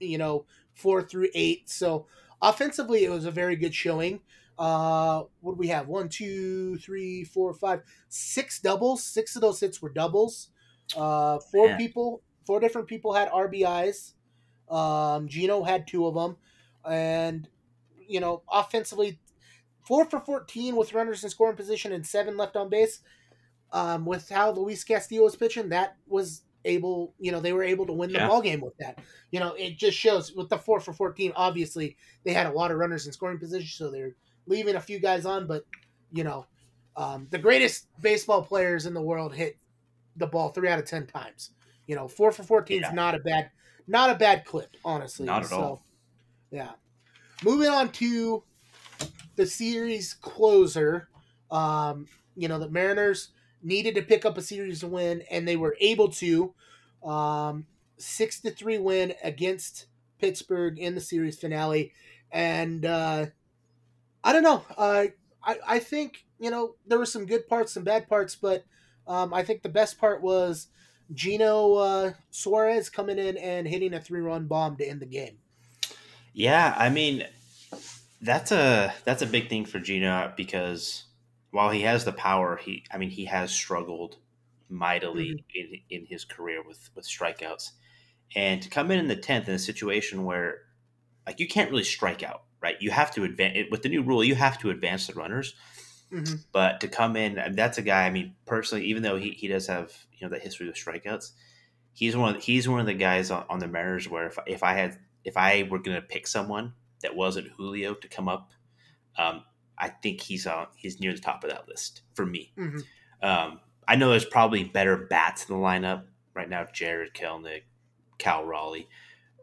You know, four through eight. So offensively, it was a very good showing. Uh, what do we have? One, two, three, four, five, six doubles. Six of those hits were doubles. Uh, four Man. people, four different people had RBIs. Um, Geno had two of them, and you know, offensively, four for 14 with runners in scoring position and seven left on base. Um, with how Luis Castillo was pitching, that was able, you know, they were able to win the Yeah. ball game with that. You know, it just shows with the four for 14, obviously they had a lot of runners in scoring position, so they're leaving a few guys on, but, you know, um, the greatest baseball players in the world hit the ball three out of 10 times. You know, four for 14 Yeah. is not a bad, not a bad clip, honestly. Not at So, all. Yeah. Moving on to the series closer. Um, you know, the Mariners needed to pick up a series win, and they were able to. Um, six to three win against Pittsburgh in the series finale, and uh, I don't know. Uh, I I think you know there were some good parts, some bad parts, but um, I think the best part was Geno uh, Suarez coming in and hitting a three run bomb to end the game. Yeah, I mean that's a that's a big thing for Geno because while he has the power, he I mean he has struggled mightily in in his career with with strikeouts, and to come in in the tenth in a situation where like you can't really strike out, right? You have to advance with the new rule. You have to advance the runners, Mm-hmm. but to come in, that's a guy. I mean, personally, even though he, he does have you know that history with strikeouts, he's one of he's one of the guys on, on the Mariners where if if I had if I were going to pick someone that wasn't Julio to come up, um, I think he's on he's near the top of that list for me. Mm-hmm. Um, I know there's probably better bats in the lineup right now, Jarred Kelenic, Cal Raleigh,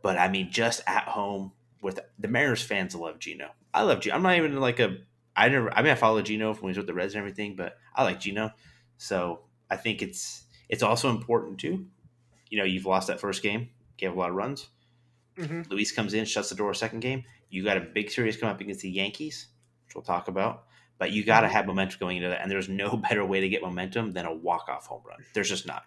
but I mean, just at home with the Mariners fans love Geno. I love Geno. I'm not even like a I never. I mean, I follow Geno when he's with the Reds and everything, but I like Geno. So I think it's it's also important too. You know, you've lost that first game, gave a lot of runs. Mm-hmm. Luis comes in, shuts the door. Second game, you got a big series coming up against the Yankees, which we'll talk about. But you got to Mhm. have momentum going into that, and there's no better way to get momentum than a walk off home run. There's just not.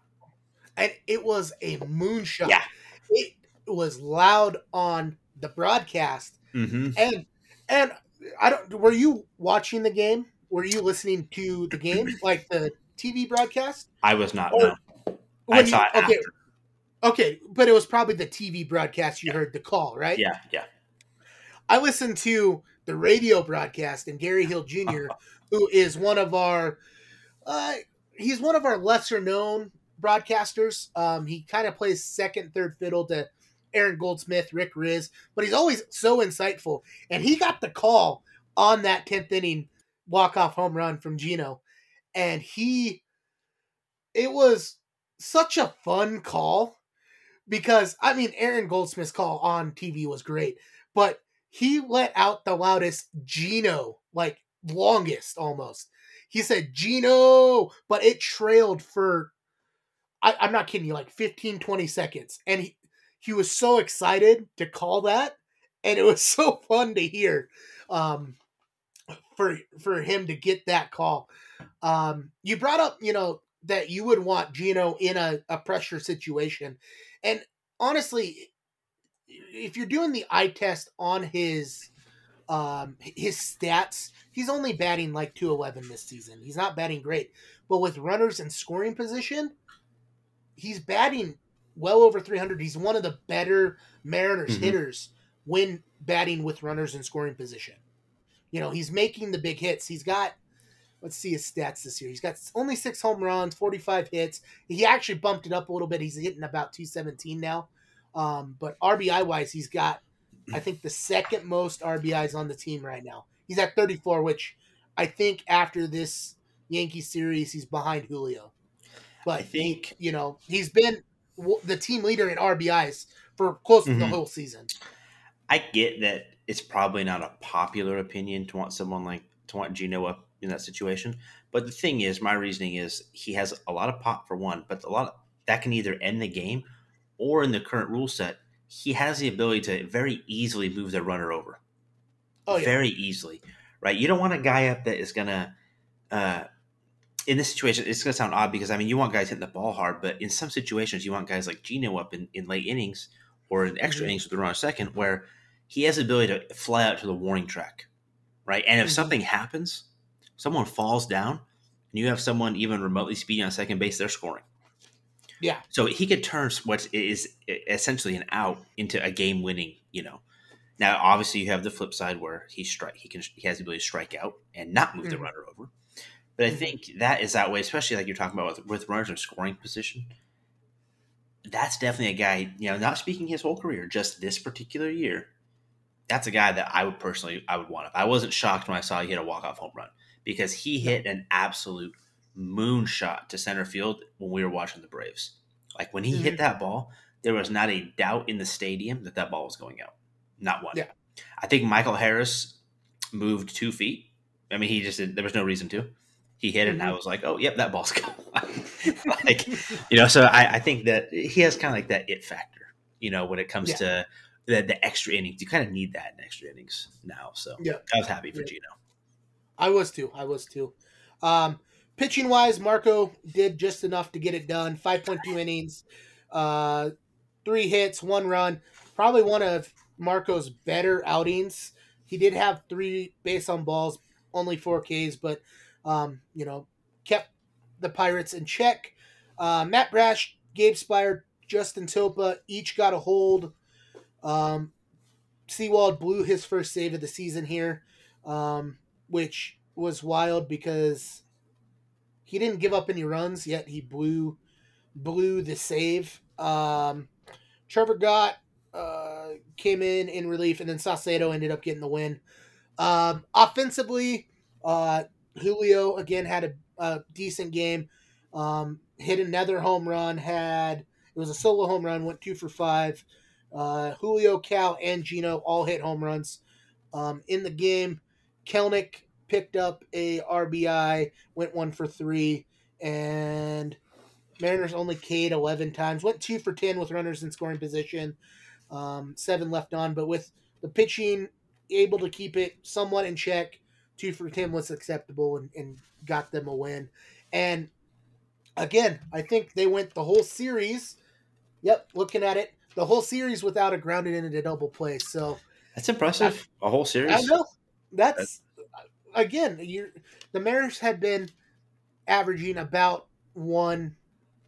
and it was a moonshot. Yeah. It was loud on the broadcast, Mm-hmm. and and I don't. Were you watching the game? Were you listening to the game, like the TV broadcast? I was not. Or- no, I saw you- it okay, after. okay, but it was probably the TV broadcast you heard the call, right? Yeah, yeah. I listened to the radio broadcast, and Gary Hill Jr., who is one of our, uh, he's one of our lesser known broadcasters. Um, he kind of plays second, third fiddle to Aaron Goldsmith, Rick Rizzs, but he's always so insightful. And he got the call on that tenth inning walk off home run from Geno, and he, it was such a fun call because I mean Aaron Goldsmith's call on TV was great, but he let out the loudest Geno, like longest almost. He said Geno, but it trailed for I, I'm not kidding you, like 15, 20 seconds. And he, he was so excited to call that, and it was so fun to hear um, for for him to get that call. Um, you brought up, you know, that you would want Geno in a, a pressure situation. And honestly, if you're doing the eye test on his um his stats, he's only batting like 211 this season. He's not batting great. But with runners in scoring position, he's batting well over 300. He's one of the better Mariners Mhm. hitters when batting with runners in scoring position. You know, he's making the big hits. He's got let's see his stats this year. He's got only 6 home runs, 45 hits. He actually bumped it up a little bit. He's hitting about 217 now. Um, but RBI wise, he's got I think the second most RBIs on the team right now. He's at 34, which I think after this Yankee series, he's behind Julio. But I think you know, he's been w- the team leader in RBIs for close to the Mhm. whole season. I get that it's probably not a popular opinion to want someone like to want Geno up in that situation. But the thing is, my reasoning is he has a lot of pop for one, but a lot of, that can either end the game or in the current rule set, he has the ability to very easily move the runner over. Oh yeah, Very easily. Right? You don't want a guy up that is gonna uh in this situation, it's going to sound odd because I mean, you want guys hitting the ball hard, but in some situations, you want guys like Geno up in, in late innings or in extra Mhm. innings with the runner second, where he has the ability to fly out to the warning track, right? And if Mhm. something happens, someone falls down, and you have someone even remotely speeding on second base, they're scoring. Yeah. So he could turn what is essentially an out into a game-winning. You know. Now, obviously, you have the flip side where he strike. He can. He has the ability to strike out and not move the Mhm. runner over. But I Mhm. think that is that way, especially like you're talking about with, with runners in scoring position. That's definitely a guy. You know, not speaking his whole career, just this particular year. That's a guy that I would personally I would want. I wasn't shocked when I saw he hit a walk off home run because he hit an absolute moonshot to center field when we were watching the Braves. Like when he hit Mhm. that ball, there was not a doubt in the stadium that that ball was going out. Not one. Yeah. I think Michael Harris moved two feet. I mean, he just did, there was no reason to. He hit it, and I Mhm. was like, "Oh, yep, that ball's going." like, you know, so I, I think that he has kind of like that it factor. You know, when it comes Yeah. to the, the extra innings, you kind of need that in extra innings now. So Yeah. I was happy for Yeah. Geno. I was too. I was too. Um, pitching wise, Marco did just enough to get it done. Five point two innings, uh, three hits, one run. Probably one of Marco's better outings. He did have three base on balls, only four Ks, but um, you know, kept the Pirates in check. Uh, Matt Brash, Gabe Speier, Justin Topa each got a hold. Um, Sewald blew his first save of the season here, um, which was wild because he didn't give up any runs yet. He blew blew the save. Um, Trevor Gott uh, came in in relief, and then Saucedo ended up getting the win. Um, offensively, uh, Julio again had a, a decent game. Um, hit another home run. Had it was a solo home run. Went two for five. Uh, Julio, Cal, and Geno all hit home runs um, in the game. Kelenic picked up a RBI, went one for three, and Mariners only K'd 11 times. Went two for 10 with runners in scoring position, um, seven left on, but with the pitching able to keep it somewhat in check, two for 10 was acceptable and, and got them a win. And again, I think they went the whole series. Yep, looking at it, the whole series without a grounded in a double play. So That's impressive. A whole series. I know that's again. You the Mariners had been averaging about one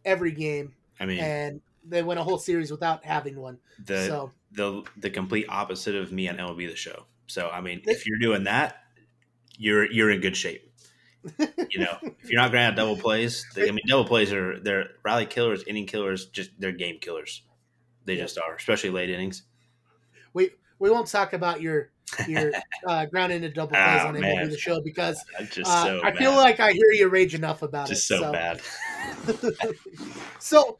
every game, I mean, and they went a whole series without having one. the so the the complete opposite of me on MLB the Show. So I mean, if you're doing that, you're you're in good shape. You know, if you're not going to have double plays, they, I mean, double plays are they're rally killers, inning killers, just they're game killers. They Yeah. just are, especially late innings. we we won't talk about your you're uh, grounded into double plays Oh, on man. MLB the show because Just uh, so I feel like I hear you rage enough about just it. so, bad. so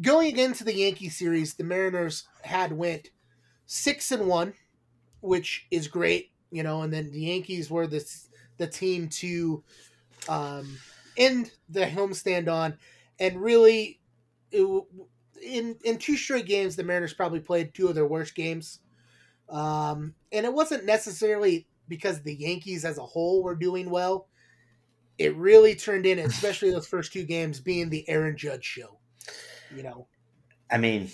going into the Yankee series, the Mariners had went six and one, which is great, you know, and then the Yankees were the the team to um, end the homestand on, and really, it, in in two straight games, the Mariners probably played two of their worst games, um, and it wasn't necessarily because the Yankees as a whole were doing well. It really turned in, especially those first two games, being the Aaron Judge show. You know, I mean,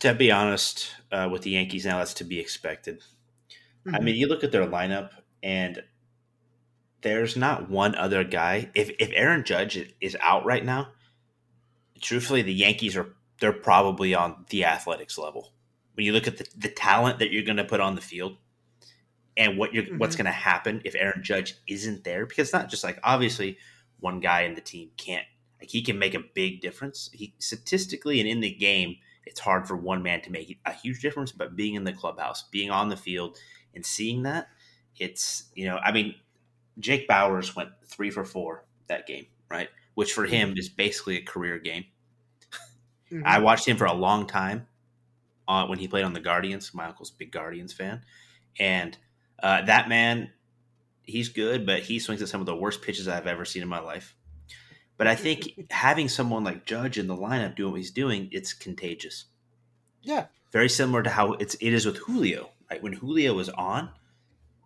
to be honest, uh, with the Yankees now, that's to be expected. I mean, you look at their lineup, and there's not one other guy. If if Aaron Judge is- is out right now, truthfully, the Yankees are they're probably on the Athletics level. When you look at the, the talent that you're going to put on the field, and what you're what's Mhm. going to happen if Aaron Judge isn't there, because it's not just like obviously one guy in the team can't like he can make a big difference. He statistically and in the game, it's hard for one man to make a huge difference. But being in the clubhouse, being on the field, and seeing that, it's you know, I mean, Jake Bauers went three for four that game, right? Which for him is basically a career game. Mhm. I watched him for a long time uh, when he played on the Guardians. My uncle's a big Guardians fan, and uh, that man, he's good, but he swings at some of the worst pitches I've ever seen in my life. But I think having someone like Judge in the lineup doing what he's doing, it's contagious. yeah, Very similar to how it's it is with Julio. Right when Julio is on,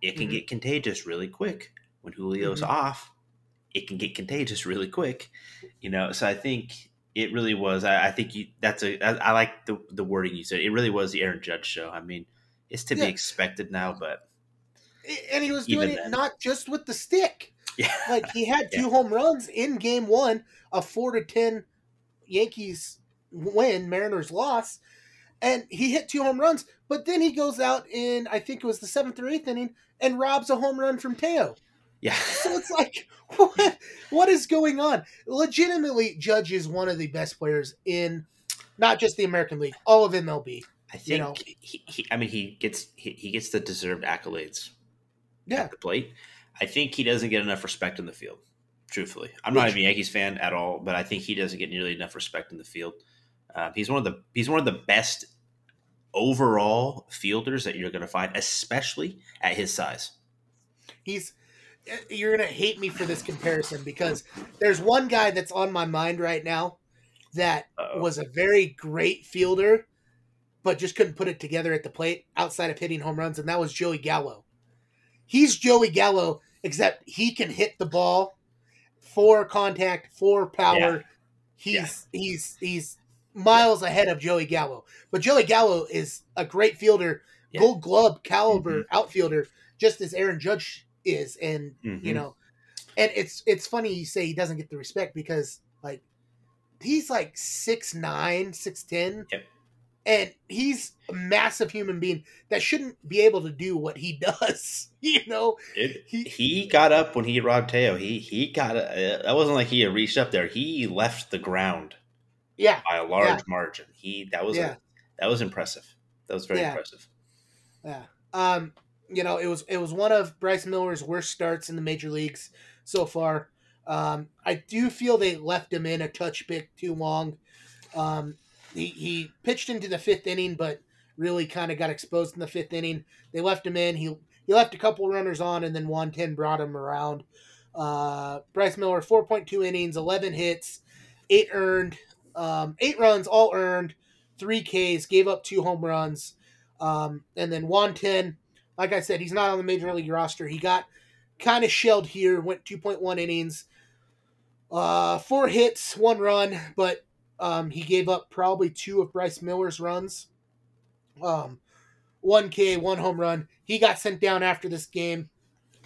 it can Mhm. get contagious really quick. When Julio's Mhm. off, it can get contagious really quick. You know, so I think it really was. I, I think you that's a. I, I like the the wording you said. It really was the Aaron Judge show. I mean, it's to Yeah. be expected now, but and he was doing it not just with the stick. yeah, Like he had two Yeah. home runs in Game One, a four to ten Yankees win, Mariners loss, and he hit two home runs. But then he goes out in I think it was the seventh or eighth inning and robs a home run from Teo. Yeah. So it's like, what, what is going on? Legitimately, Judge is one of the best players in not just the American League, all of MLB. I think You know. he, he. I mean, he gets he, he gets the deserved accolades Yeah, at the plate. I think he doesn't get enough respect in the field. Truthfully, I'm not Which- a Yankees fan at all, but I think he doesn't get nearly enough respect in the field. Uh, he's one of the he's one of the best overall fielders that you're going to find, especially at his size. he's. You're gonna hate me for this comparison because there's one guy that's on my mind right now that Uh-oh. was a very great fielder, but just couldn't put it together at the plate outside of hitting home runs, and that was Joey Gallo. He's Joey Gallo, except he can hit the ball for contact, for power. He's he's he's miles ahead of Joey Gallo. But Joey Gallo is a great fielder, Yeah. gold glove caliber mm-hmm. outfielder, just as Aaron Judge is. And you Mhm. know, and it's it's funny you say he doesn't get the respect because like he's like six nine, six ten, Yep. and he's a massive human being that shouldn't be able to do what he does. You know, It, he he got up when he robbed Teo. He he got uh, that wasn't like he had reached up there. He left the ground yeah by a large Yeah. margin. He that was Yeah. a, that was impressive. That was very Yeah. impressive. Yeah. Um, you know, it was it was one of Bryce Miller's worst starts in the major leagues so far. Um, I do feel they left him in a touch bit too long. Um, he, he pitched into the fifth inning, but really kind of got exposed in the fifth inning. They left him in. He he left a couple runners on, and then Juan Then brought him around. Uh, Bryce Miller, four point two innings, eleven hits, eight earned, um, eight runs, all earned, three Ks, gave up two home runs. Um, and then Juan Then, like I said, he's not on the major league roster. He got kind of shelled here, went 2.1 innings, uh, four hits, one run, but um, he gave up probably two of Bryce Miller's runs. Um, one K, one home run. He got sent down after this game.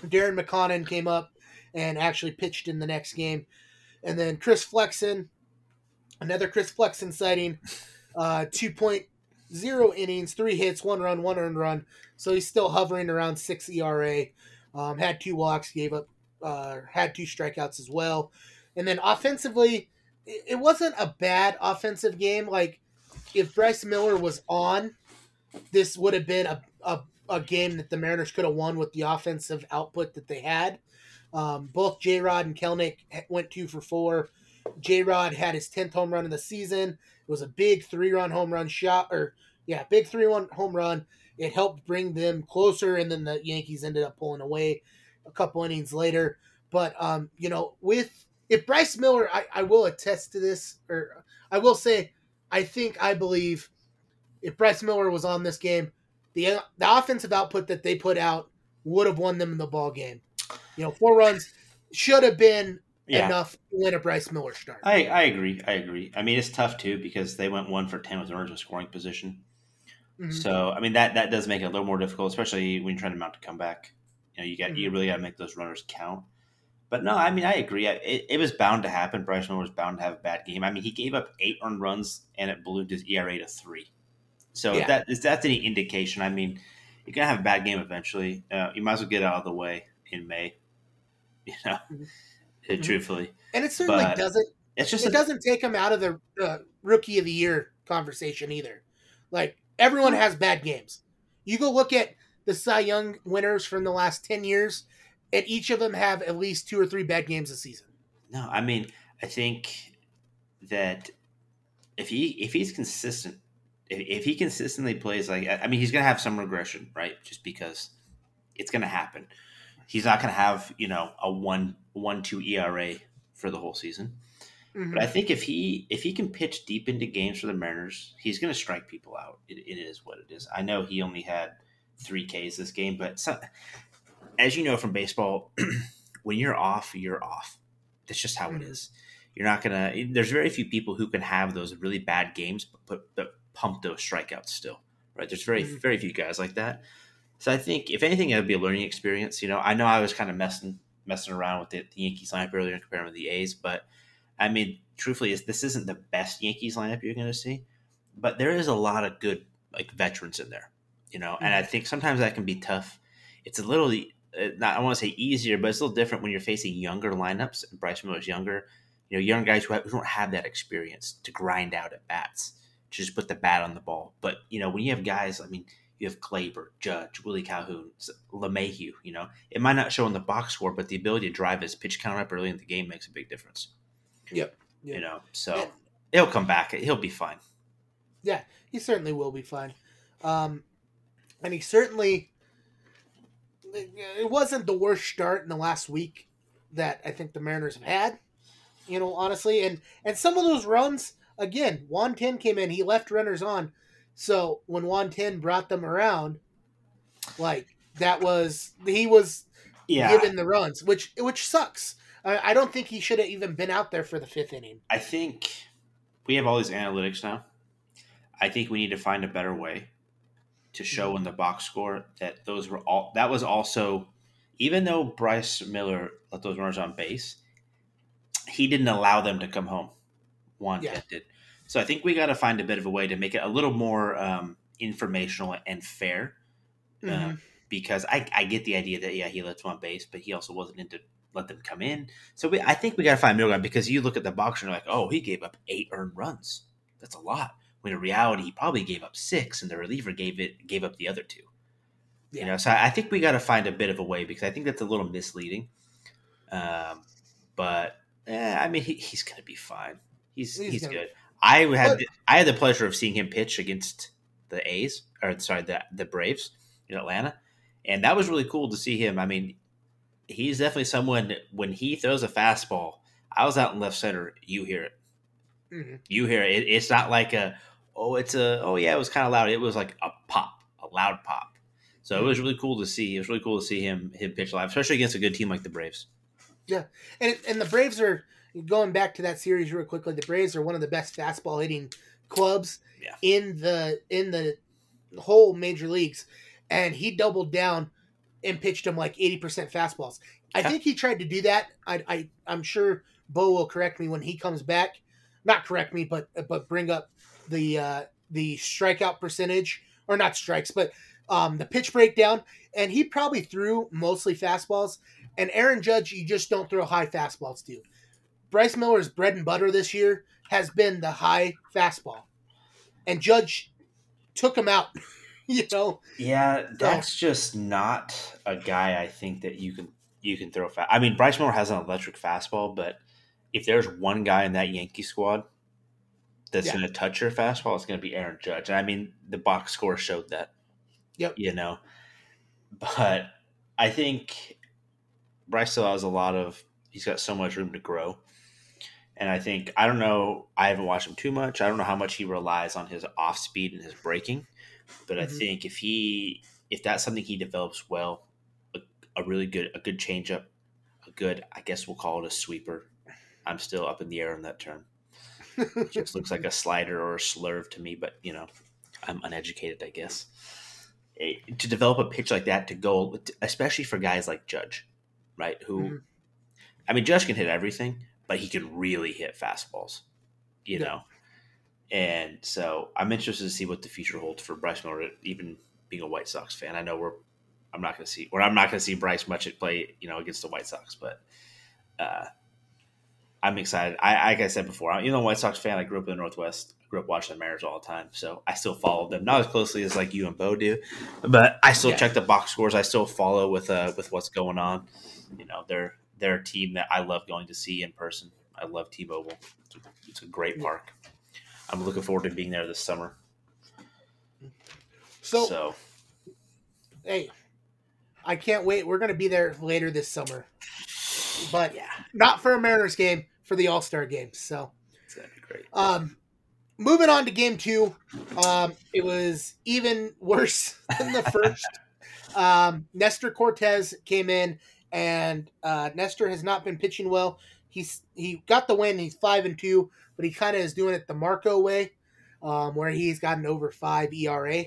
Darren McCaughan came up and actually pitched in the next game. And then Chris Flexen, another Chris Flexen sighting, uh, 2.0 innings, three hits, one run, one earned run. So he's still hovering around six ERA. Um, had two walks, gave up, uh, had two strikeouts as well. And then offensively, it, it wasn't a bad offensive game. Like if Bryce Miller was on, this would have been a, a, a game that the Mariners could have won with the offensive output that they had. Um, both J Rod and Kelenic went two for four. J Rod had his 10th home run of the season. It was a big three run home run shot, or yeah, big three run home run. It helped bring them closer, and then the Yankees ended up pulling away a couple innings later. But, um, you know, with if Bryce Miller, I, I will attest to this, or I will say, I think, I believe if Bryce Miller was on this game, the the offensive output that they put out would have won them in the ball game. You know, four runs should have been yeah. enough to win a Bryce Miller start. I, I agree. I agree. I mean, it's tough too because they went one for ten with runners in scoring position. Mm-hmm. So I mean that that does make it a little more difficult, especially when you're trying to mount a comeback. You know, you got mm-hmm. you really got to make those runners count. But no, I mean I agree. It, it was bound to happen. Bryce Miller was bound to have a bad game. I mean he gave up eight earned runs and it ballooned his ERA to three. So yeah. if that if that's any indication, I mean, you're gonna have a bad game eventually. Uh, you might as well get out of the way in May. You know, mm-hmm. Truthfully, and it certainly but doesn't. It's just it a, doesn't take him out of the uh, rookie of the year conversation either. Like everyone has bad games. You go look at the Cy Young winners from the last ten years, and each of them have at least two or three bad games a season. No, I mean, I think that if he if he's consistent if he consistently plays like I mean he's going to have some regression, right? Just because it's going to happen. He's not going to have you know a one one two ERA for the whole season. Mm-hmm. But I think if he if he can pitch deep into games for the Mariners, he's going to strike people out. It, it is what it is. I know he only had three Ks this game, but some, as you know from baseball, when you're off, you're off. That's just how mm-hmm. it is. You're not gonna. There's very few people who can have those really bad games, but, but pump those strikeouts still, right? There's very mm-hmm. very few guys like that. So I think if anything, it would be a learning experience. You know, I know I was kind of messing messing around with the, the Yankees lineup earlier and comparing with the A's, but I mean, truthfully, this isn't the best Yankees lineup you're going to see, but there is a lot of good like veterans in there. You know, mm-hmm. and I mm-hmm. think sometimes that can be tough. It's a little uh, not I want to say easier, but it's a little different when you're facing younger lineups. And Bryce Miller's younger, you know, young guys who, have, who don't have that experience to grind out at bats to just put the bat on the ball. But you know, when you have guys, I mean, you have Gleyber, Judge, Willie Calhoun, LeMahieu. You know, it might not show in the box score, but the ability to drive his pitch count up early in the game makes a big difference. Yep. yep. You know, so yeah. he'll come back. He'll be fine. Yeah, he certainly will be fine. Um, and he certainly it wasn't the worst start in the last week that I think the Mariners have had. You know, honestly, and and some of those runs again, Juan Then came in, he left runners on. So when Juan Then brought them around, like that was he was yeah. given the runs, which which sucks. I, I don't think he should have even been out there for the fifth inning. I think we have all these analytics now. I think we need to find a better way to show mm-hmm. in the box score that those were all that was also even though Bryce Miller let those runners on base, he didn't allow them to come home one yeah. did. So I think we got to find a bit of a way to make it a little more um, informational and fair. Uh, mm-hmm. Uh, because I, I get the idea that yeah he lets one base, but he also wasn't into let them come in. So we, I think we got to find middle ground because you look at the boxer and you're like, oh, he gave up eight earned runs. That's a lot. When in reality, he probably gave up six, and the reliever gave it gave up the other two. Yeah. You know, so I think we got to find a bit of a way because I think that's a little misleading. Um, but eh, I mean, he, he's going to be fine. He's he's, he's good. I had but, I had the pleasure of seeing him pitch against the A's or sorry the the Braves in Atlanta, and that was really cool to see him. I mean, he's definitely someone when he throws a fastball. I was out in left center. You hear it. Mm-hmm. You hear it. It's not like a oh, it's a oh yeah, it was kind of loud. It was like a pop, a loud pop. So mm-hmm. it was really cool to see. It was really cool to see him him pitch live, especially against a good team like the Braves. Yeah, and and the Braves are going back to that series real quickly, the Braves are one of the best fastball hitting clubs yeah. in the in the whole major leagues, and he doubled down and pitched him like eighty percent fastballs. I yeah. think he tried to do that. I, I I'm sure Bo will correct me when he comes back. Not correct me, but but bring up the uh, the strikeout percentage or not strikes, but um, the pitch breakdown. And he probably threw mostly fastballs. And Aaron Judge, you just don't throw high fastballs to. Bryce Miller's bread and butter this year has been the high fastball, and Judge took him out you know. Yeah, that's just not a guy I think that you can you can throw fast. I mean, Bryce Miller has an electric fastball, but if there's one guy in that Yankee squad that's yeah. going to touch your fastball, it's going to be Aaron Judge. And I mean, the box score showed that. Yep. You know, but I think Bryce still has a lot of. He's got so much room to grow. And I think I don't know. I haven't watched him too much. I don't know how much he relies on his off speed and his breaking, but mm-hmm. I think if he if that's something he develops well, a, a really good a good changeup, a good I guess we'll call it a sweeper. I'm still up in the air on that term. It just looks like a slider or a slurve to me, but you know, I'm uneducated, I guess. Eh, to develop a pitch like that to go, especially for guys like Judge, right? Who, mm-hmm. I mean, Judge can hit everything, but he can really hit fastballs, you yeah. know. And so I'm interested to see what the future holds for Bryce Miller, even being a White Sox fan. I know we're I'm not going to see, or I'm not going to see Bryce much at play, you know, against the White Sox, but uh, I'm excited. I, like I said before, you know, White Sox fan. I grew up in the Northwest. I grew up watching the Mariners all the time, so I still follow them, not as closely as like you and Bo do, but I still yeah. check the box scores. I still follow with uh with what's going on. You know, they're they're a team that I love going to see in person. I love T-Mobile. It's a, it's a great park. I'm looking forward to being there this summer. So, so, hey, I can't wait. We're going to be there later this summer, but yeah. not for a Mariners game, for the All Star game. So it's going to be great. Um, moving on to game two, um, it was even worse than the first. um, Nestor Cortes came in and uh, Nestor has not been pitching well. He's he got the win. He's five and two, but he kind of is doing it the Marco way, um, where he's got an over five ERA.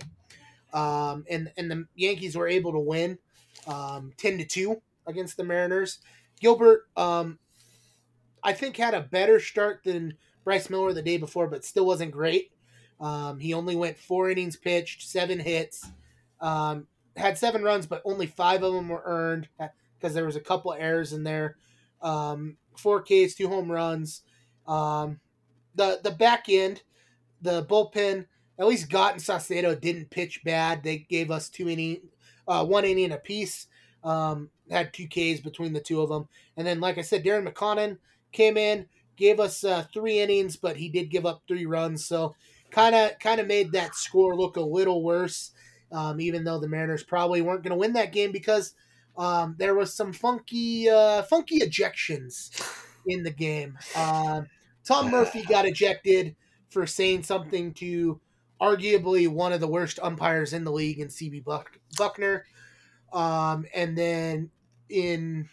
Um, and and the Yankees were able to win um, ten to two against the Mariners. Gilbert, um, I think, had a better start than Bryce Miller the day before, but still wasn't great. Um, he only went four innings pitched, seven hits, had seven runs, but only five of them were earned because there was a couple errors in there. Um, four Ks, two home runs. Um, the the back end, the bullpen, at least Gott and Saucedo didn't pitch bad. They gave us two inning, uh, one inning apiece. Um, had two Ks between the two of them, and then like I said, Darren McCaughan came in, gave us uh, three innings, but he did give up three runs, so kind of kind of made that score look a little worse. Um, even though the Mariners probably weren't going to win that game because um, there was some funky, uh, funky ejections in the game. Uh, Tom Murphy got ejected for saying something to arguably one of the worst umpires in the league in CB Buck- Bucknor. Um, and then in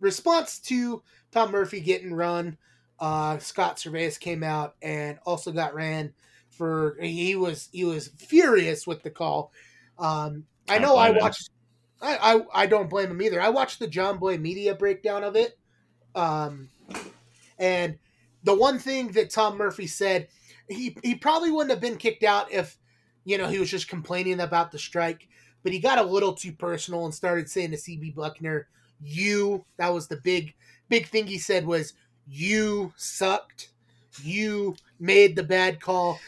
response to Tom Murphy getting run, uh, Scott Servais came out and also got ran for he was he was furious with the call. Um, I know I watched I, I, I don't blame him either. I watched the Jomboy media breakdown of it, um, and the one thing that Tom Murphy said, he he probably wouldn't have been kicked out if you know he was just complaining about the strike, but he got a little too personal and started saying to CB Bucknor, "You." That was the big big thing he said was, "You sucked. You made the bad call."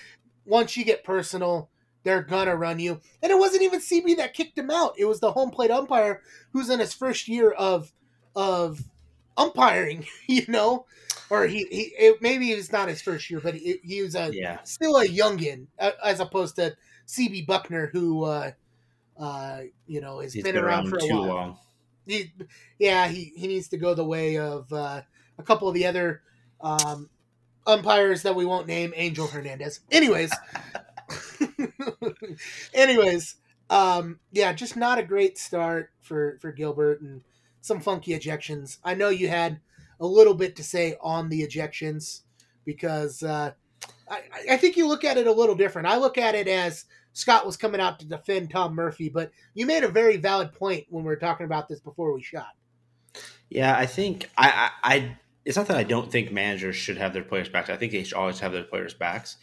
Once you get personal, they're gonna run you. And it wasn't even CB that kicked him out. It was the home plate umpire who's in his first year of of umpiring, you know, or he, he it, maybe it's not his first year, but he, he was a yeah. still a youngin as opposed to CB Bucknor, who uh, uh, you know has been, been, around, for a while. Long. He, yeah, he, he needs to go the way of uh, a couple of the other um, umpires that we won't name, Angel Hernandez. Anyways, Anyways, um, yeah, just not a great start for for Gilbert and some funky ejections. I know you had a little bit to say on the ejections because uh, I, I think you look at it a little different. I look at it as Scott was coming out to defend Tom Murphy, but you made a very valid point when we were talking about this before we shot. Yeah, I think I, I, I it's not that I don't think managers should have their players' backs. I think they should always have their players' backs.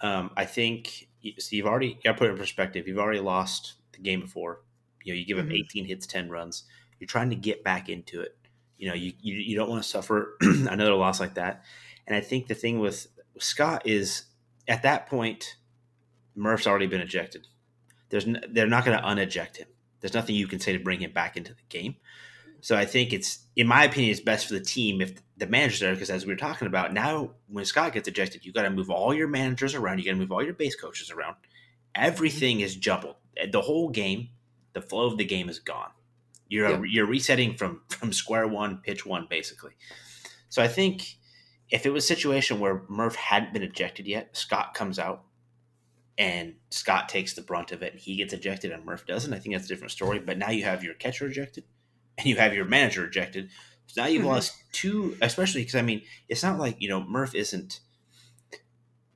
Um, I think so you've already got to put it in perspective. You've already lost the game before. You know, you give mm-hmm. them 18 hits, 10 runs. You're trying to get back into it. You know, you you, you don't want to suffer another loss like that. And I think the thing with Scott is at that point, Murph's already been ejected. There's n- they're not going to uneject him. There's nothing you can say to bring him back into the game. So I think it's, in my opinion, it's best for the team if the manager's there. Because as we were talking about, now when Scott gets ejected, you got to move all your managers around. You got to move all your base coaches around. Everything is jumbled. The whole game, the flow of the game is gone. You're Yeah. you're resetting from from square one, pitch one, basically. So I think if it was a situation where Murph hadn't been ejected yet, Scott comes out and Scott takes the brunt of it and he gets ejected and Murph doesn't, I think that's a different story. But now you have your catcher ejected and you have your manager ejected. So now you've Mhm. lost two, especially because I mean, it's not like, you know, Murph isn't,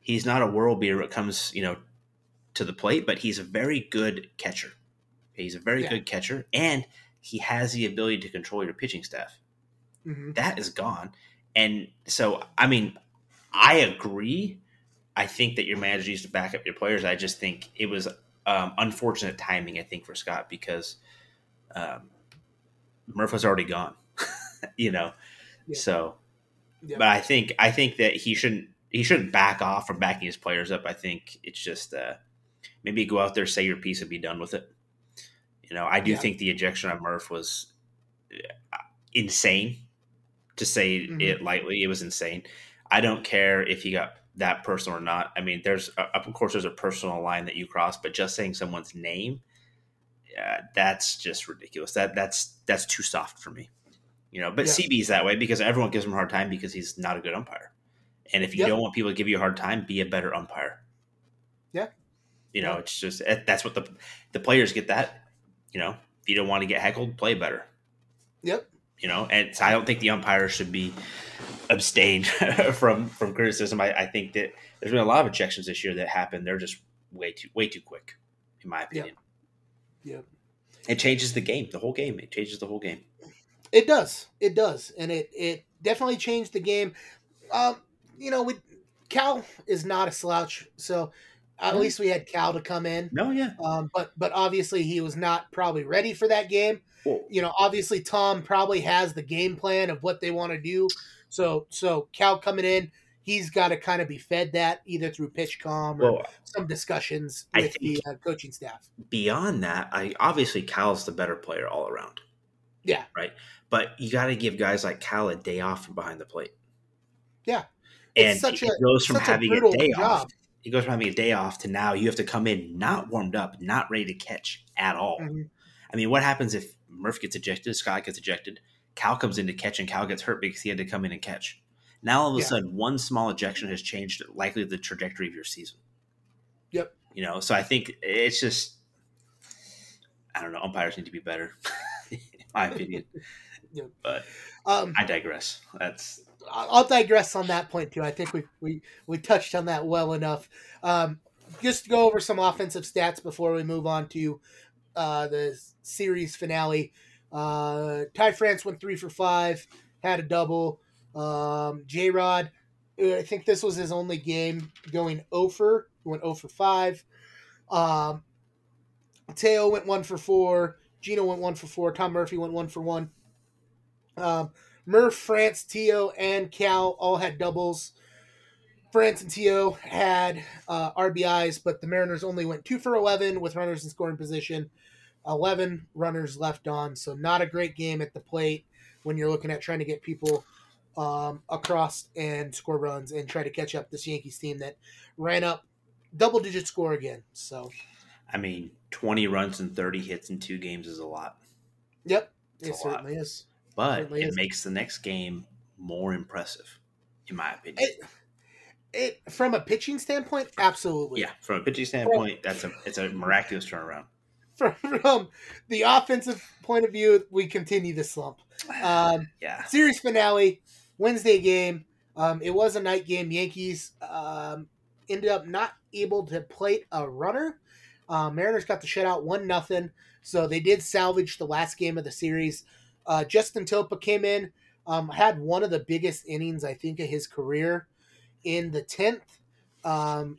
he's not a world beater when it comes, you know, to the plate, but he's a very good catcher. He's a very Yeah. good catcher and he has the ability to control your pitching staff hmm that is gone. And so, I mean, I agree. I think that your manager needs to back up your players. I just think it was um, unfortunate timing, I think, for Scott because um, Murph was already gone, you know. Yeah. So, Yeah. but I think I think that he shouldn't he shouldn't back off from backing his players up. I think it's just uh, maybe go out there, say your piece, and be done with it. You know, I do Yeah. think the ejection on Murph was uh, insane to say Mhm. it lightly. It was insane. I don't care if he got that personal or not. I mean, there's uh, of course there's a personal line that you cross, but just saying someone's name, uh, that's just ridiculous. That that's that's too soft for me. You know, but Yeah. CB's that way because everyone gives him a hard time because he's not a good umpire. And if you Yep. don't want people to give you a hard time, be a better umpire. Yeah. You know, Yeah. it's just eh, that's what the the players get that. You know, if you don't want to get heckled, play better Yep. you know and so i don't think the umpires should be abstained from from criticism I, I think that there's been a lot of ejections this year that happened they're just way too way too quick in my opinion Yep. It changes the game the whole game it changes the whole game It does. It does, and it it definitely changed the game. Um, you know, we Cal is not a slouch, so at least we had Cal to come in. no yeah Um, but but obviously he was not probably ready for that game. well, You know, obviously Tom probably has the game plan of what they want to do. So so Cal coming in, he's got to kind of be fed that either through pitch PitchCom or well some discussions with the uh, coaching staff. beyond that i obviously cal's the better player all around Yeah. right but you got to give guys like cal a day off from behind the plate Yeah. and It's such it a- goes from a having a, brutal day job. off it goes from having a day off to now you have to come in not warmed up not ready to catch at all Mhm. I mean, what happens if Murph gets ejected, Scott gets ejected, Cal comes in to catch, and Cal gets hurt because he had to come in and catch? Now all of a Yeah. sudden, one small ejection has changed likely the trajectory of your season. Yep. You know, so I think it's just, I don't know, umpires need to be better, in my opinion. Yep. But Um, I digress. That's I'll digress on that point too. I think we we we touched on that well enough. Um, just to go over some offensive stats before we move on to uh, the series finale. Uh, Ty France went three for five, had a double. Um, J Rod, I think this was his only game going over. He went 0 for five. Um, Teo went one for four. Geno went one for four. Tom Murphy went one for one. Um, Murph, France, Teo, and Cal all had doubles. France and Teo had uh, RBIs, but the Mariners only went two for 11 with runners in scoring position. 11 runners left on, so not a great game at the plate when you're looking at trying to get people um, across and score runs and try to catch up this Yankees team that ran up double digit score again. So, I mean, 20 runs and 30 hits in two games is a lot. yep, It's it a lot. certainly is. But Certainly it is. makes the next game more impressive, in my opinion. It, it from a pitching standpoint, absolutely. yeah, from a pitching standpoint, that's a it's a miraculous turnaround. From, from the offensive point of view, we continue the slump. Um, Yeah. series finale, Wednesday game. Um, it was a night game. Yankees um, ended up not able to plate a runner. Uh, Mariners got the shutout one nothing. So they did salvage the last game of the series. Uh, Justin Topa came in, um, had one of the biggest innings I think of his career in the tenth. Um,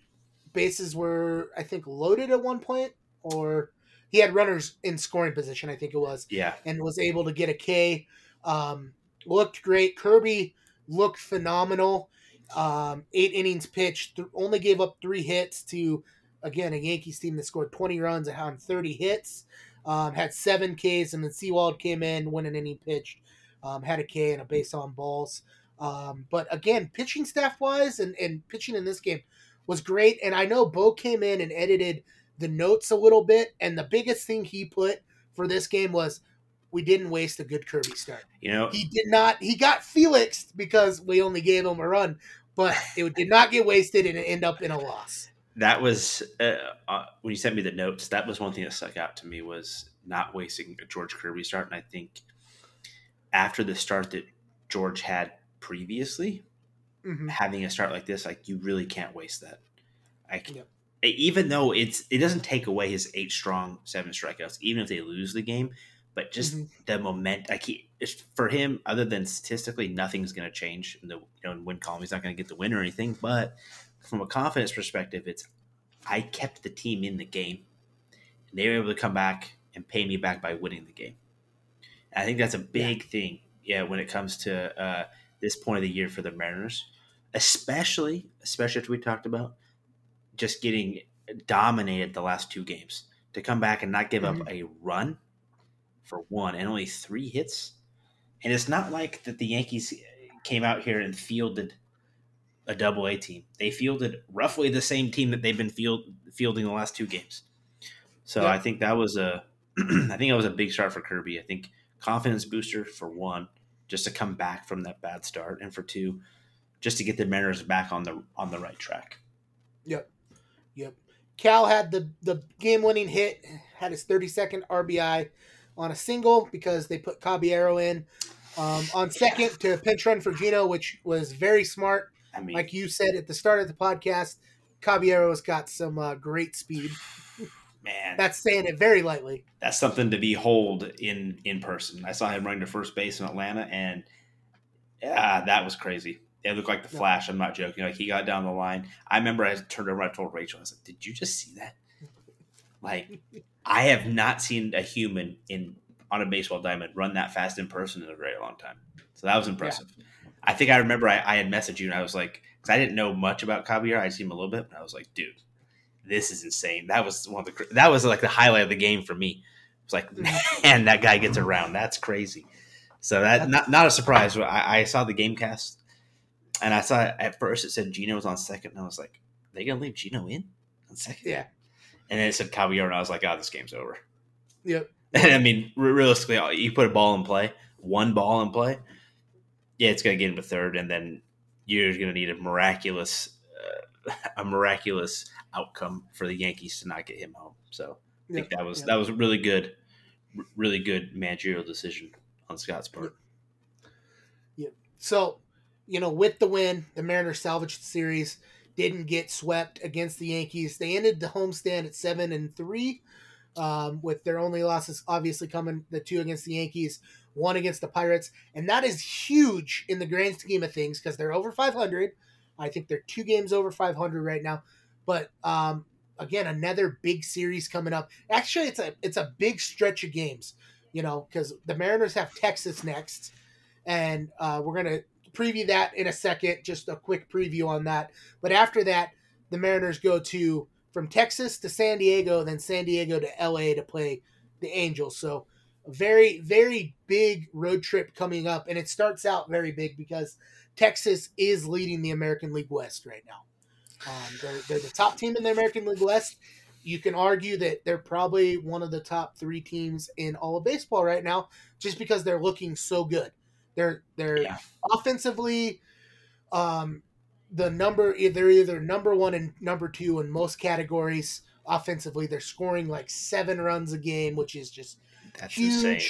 bases were I think loaded at one point, or he had runners in scoring position. I think it was Yeah. and was able to get a K. Um, looked great. Kirby looked phenomenal. Um, eight innings pitched, th- only gave up three hits to again a Yankees team that scored 20 runs had 30 hits, um, had seven Ks, and then Sewald came in, went an inning pitched, um, had a K and a base on balls. Um, but again, pitching staff wise and, and pitching in this game was great. And I know Bo came in and edited the notes a little bit. And the biggest thing he put for this game was we didn't waste a good Kirby start. You know, He did not, he got Felix because we only gave him a run, but it did not get wasted and it ended up in a loss. that was uh, uh, when you sent me the notes. That was one thing that stuck out to me was not wasting a George Kirby start. And I think after the start that George had previously, Mhm. having a start like this, like you really can't waste that. Like Yep. even though it's it doesn't take away his eight strong seven strikeouts, even if they lose the game, but just Mhm. the moment I keep for him, other than statistically, nothing's going to change in the you know in win column. He's not going to get the win or anything, but from a confidence perspective, it's I kept the team in the game, and they were able to come back and pay me back by winning the game. And I think that's a big thing, yeah, when it comes to uh, this point of the year for the Mariners, especially especially after we talked about just getting dominated the last two games to come back and not give up a run for one and only three hits. And it's not like that the Yankees came out here and fielded a double A team. They fielded roughly the same team that they've been field, fielding the last two games. So Yeah. I think that was a I think that was a big start for Kirby. I think confidence booster for one, just to come back from that bad start, and for two, just to get the Mariners back on the on the right track. Yep. Yep. Cal had the the game winning hit, had his 32nd RBI on a single because they put Caballero in um, on second to pinch run for Geno, which was very smart. I mean, Like you said at the start of the podcast, Caballero's got some uh, great speed. man, That's saying it very lightly. that's something to behold in in person. I saw him running to first base in Atlanta, and yeah, that was crazy. It looked like the Yeah. Flash. I'm not joking. Like he got down the line. I remember I turned over. I told Rachel, I was like, "Did you just see that? Like, I have not seen a human in on a baseball diamond run that fast in person in a very long time. So that was impressive. I think I remember I, I had messaged you, and I was like, because I didn't know much about Caballero. I'd seen him a little bit, but I was like, dude, this is insane. That was one of the that was like the highlight of the game for me. It's like, man, that guy gets around. That's crazy. So that not not a surprise. I, I saw the game cast, and I saw at first it said Geno was on second, and I was like, they gonna leave Geno in on second? Yeah. And then it said Caballero, and I was like, oh, this game's over. Yep. And I mean, realistically, uh, you put a ball in play, one ball in play, yeah, it's going to get into third, and then you're going to need a miraculous, uh, a miraculous outcome for the Yankees to not get him home. So I think that was Yep. that was a really good, really good managerial decision on Scott's part. Yeah. So, you know, with the win, the Mariners salvaged the series, didn't get swept against the Yankees. They ended the homestand at seven and three, um, with their only losses obviously coming the two against the Yankees, one against the Pirates, and that is huge in the grand scheme of things because they're over 500. I think they're two games over 500 right now, but um, again, another big series coming up. Actually, it's a it's a big stretch of games, you know, because the Mariners have Texas next and uh, we're gonna preview that in a second. Just a quick preview on that. But after that, the Mariners go to from Texas to San Diego, then San Diego to LA to play the Angels. So a very very big road trip coming up, and it starts out very big because Texas is leading the American League West right now. Um, they're, they're the top team in the American League West. You can argue that they're probably one of the top three teams in all of baseball right now, just because they're looking so good. They're they're Yeah. offensively, um, the number they're either number one and number two in most categories. Offensively, they're scoring like seven runs a game, which is just That's huge. insane.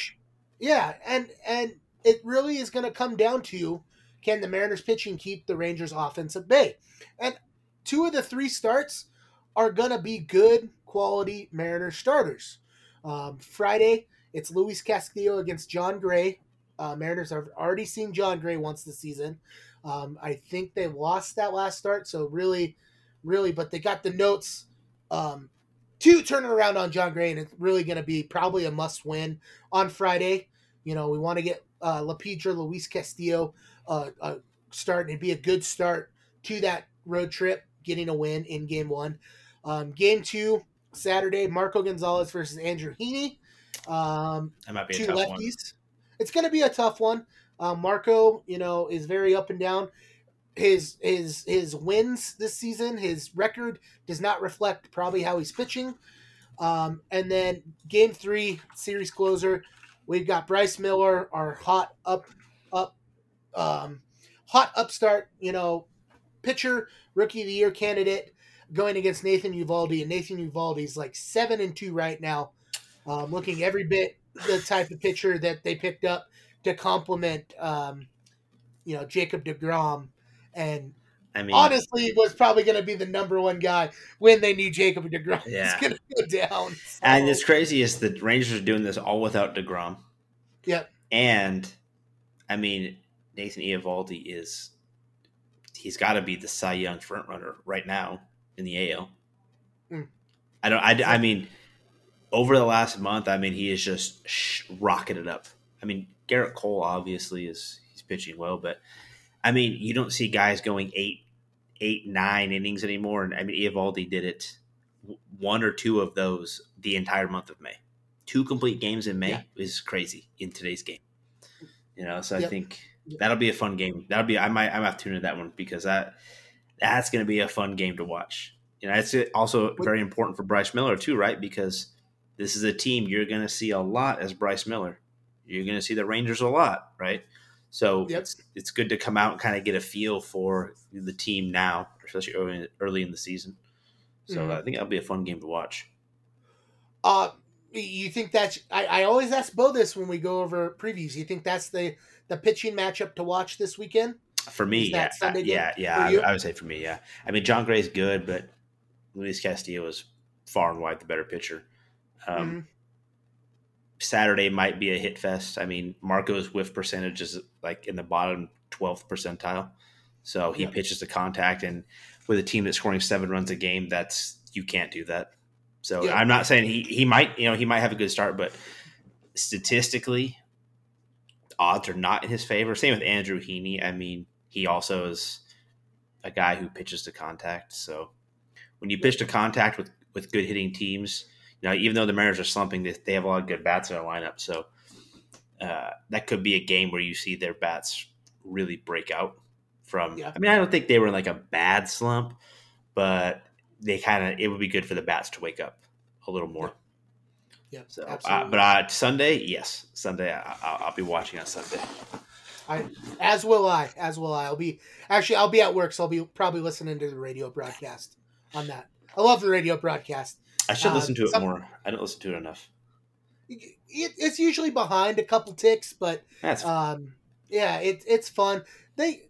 Yeah, and and it really is going to come down to can the Mariners pitching keep the Rangers offense at bay? And two of the three starts are going to be good quality Mariners starters. Um, Friday, it's Luis Castillo against Jon Gray. Uh, Mariners have already seen Jon Gray once this season. Um, I think they lost that last start, so really, really, but they got the notes um, to turn it around on Jon Gray, and it's really going to be probably a must win on Friday. You know, we want to get uh, La Piedra, Luis Castillo uh, uh, start. It'd be a good start to that road trip, getting a win in game one. Um, game two Saturday, Marco Gonzalez versus Andrew Heaney. Um, That might be a two tough lefties. one. It's going to be a tough one. Um, Marco, you know, is very up and down. His his his wins this season, his record does not reflect probably how he's pitching. Um, and then game three, series closer, we've got Bryce Miller, our hot up up um, hot upstart, you know, pitcher, rookie of the year candidate, going against Nathan Eovaldi, and Nathan Eovaldi's like seven and two right now, um, looking every bit the type of pitcher that they picked up to complement, um, you know, Jacob Degrom, and I mean, honestly was probably going to be the number one guy when they knew Jacob Degrom Yeah. was going to go down. and it's crazy is the Rangers are doing this all without Degrom. Yep. And I mean, Nathan Eovaldi is he's got to be the Cy Young front runner right now in the AL. Mm. I don't. I, I mean, over the last month, I mean, he is just sh- rocketed up. I mean, Gerrit Cole obviously is he's pitching well, but I mean, you don't see guys going eight, eight, nine innings anymore. And I mean, Eovaldi did it one or two of those the entire month of May. Two complete games in May Yeah. is crazy in today's game. You know, so I think that'll be a fun game. That'll be I might I might have to tune into that one because that that's going to be a fun game to watch. You know, it's also very important for Bryce Miller too, right? Because this is a team you're going to see a lot as Bryce Miller. You're going to see the Rangers a lot, right? So Yep. it's it's good to come out and kind of get a feel for the team now, especially early, early in the season. So Mhm. I think that'll be a fun game to watch. Uh, you think that's? I, I always ask Bo this when we go over previews. You think that's the the pitching matchup to watch this weekend? For me, yeah, Sunday game yeah, yeah. I. I would say for me, yeah. I mean, Jon Gray's good, but Luis Castillo is far and wide the better pitcher. Um, Mhm. Saturday might be a hit fest. I mean, Marco's whiff percentage is like in the bottom 12th percentile. So he pitches to contact, and with a team that's scoring seven runs a game, that's you can't do that. So Yeah. I'm not saying he he might you know he might have a good start, but statistically, odds are not in his favor. Same with Andrew Heaney. I mean, he also is a guy who pitches to contact. So when you pitch to contact with with good hitting teams, you know, even though the Mariners are slumping, they, they have a lot of good bats in their lineup. So uh, that could be a game where you see their bats really break out from. Yeah. I mean, I don't think they were in like a bad slump, but they kind of it would be good for the bats to wake up a little more. Yeah, So, uh, absolutely. but uh, Sunday, yes, Sunday, I, I'll, I'll be watching on Sunday. I, As will I. As will I. I'll be actually I'll be at work, so I'll be probably listening to the radio broadcast on that. I love the radio broadcast. I should Uh, listen to it some- more. I don't listen to it enough. It, it's usually behind a couple ticks, but That's um, yeah, it, it's fun. They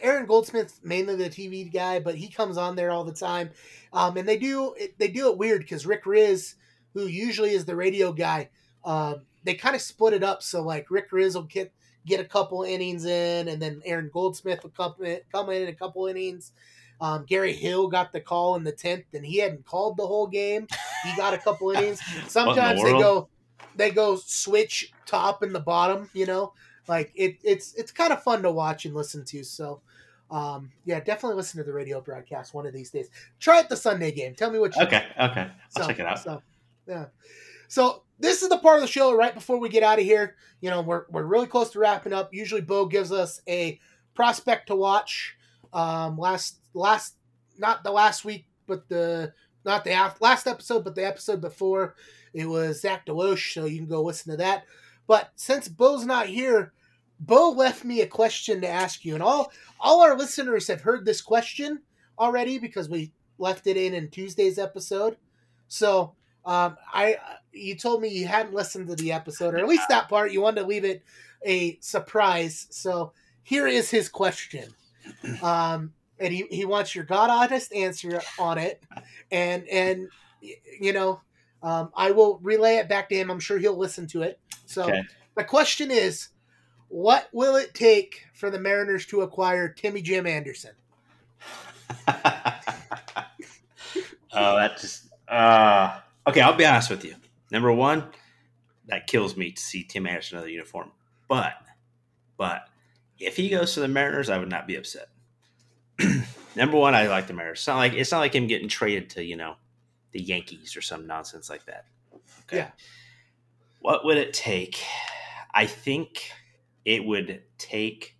Aaron Goldsmith's mainly the TV guy, but he comes on there all the time. Um, and they do it, they do it weird because Rick Rizzs, who usually is the radio guy, um, they kind of split it up. So like Rick Rizzs will get get a couple innings in, and then Aaron Goldsmith will come in, come in a couple innings. Um, Gary Hill got the call in the tenth, and he hadn't called the whole game. He got a couple innings. Sometimes they go they go switch top and the bottom. You know, like it, it's it's kind of fun to watch and listen to. So, um, yeah, definitely listen to the radio broadcast one of these days. Try it the Sunday game. Tell me what you okay. Okay, I'll so, check it out. So, yeah. So this is the part of the show right before we get out of here. You know, we're we're really close to wrapping up. Usually, Bo gives us a prospect to watch. Um, last last not the last week, but the not the last episode, but the episode before it was Zach DeLoach. So you can go listen to that. But since Bo's not here, Bo left me a question to ask you, and all all our listeners have heard this question already because we left it in in Tuesday's episode. So um, I you told me you hadn't listened to the episode, or at least that part. You wanted to leave it a surprise. So here is his question, um, and he, he wants your god honest answer on it, and and you know um, I will relay it back to him. I'm sure he'll listen to it. So Okay. the question is, what will it take for the Mariners to acquire Timmy Jim Anderson? oh, that just. Uh, okay, I'll be honest with you. Number one, that kills me to see Tim Anderson in another uniform. But, but if he goes to the Mariners, I would not be upset. Number one, I like the Mariners. It's not like it's not like him getting traded to you know the Yankees or some nonsense like that. Okay. Yeah. What would it take? I think it would take.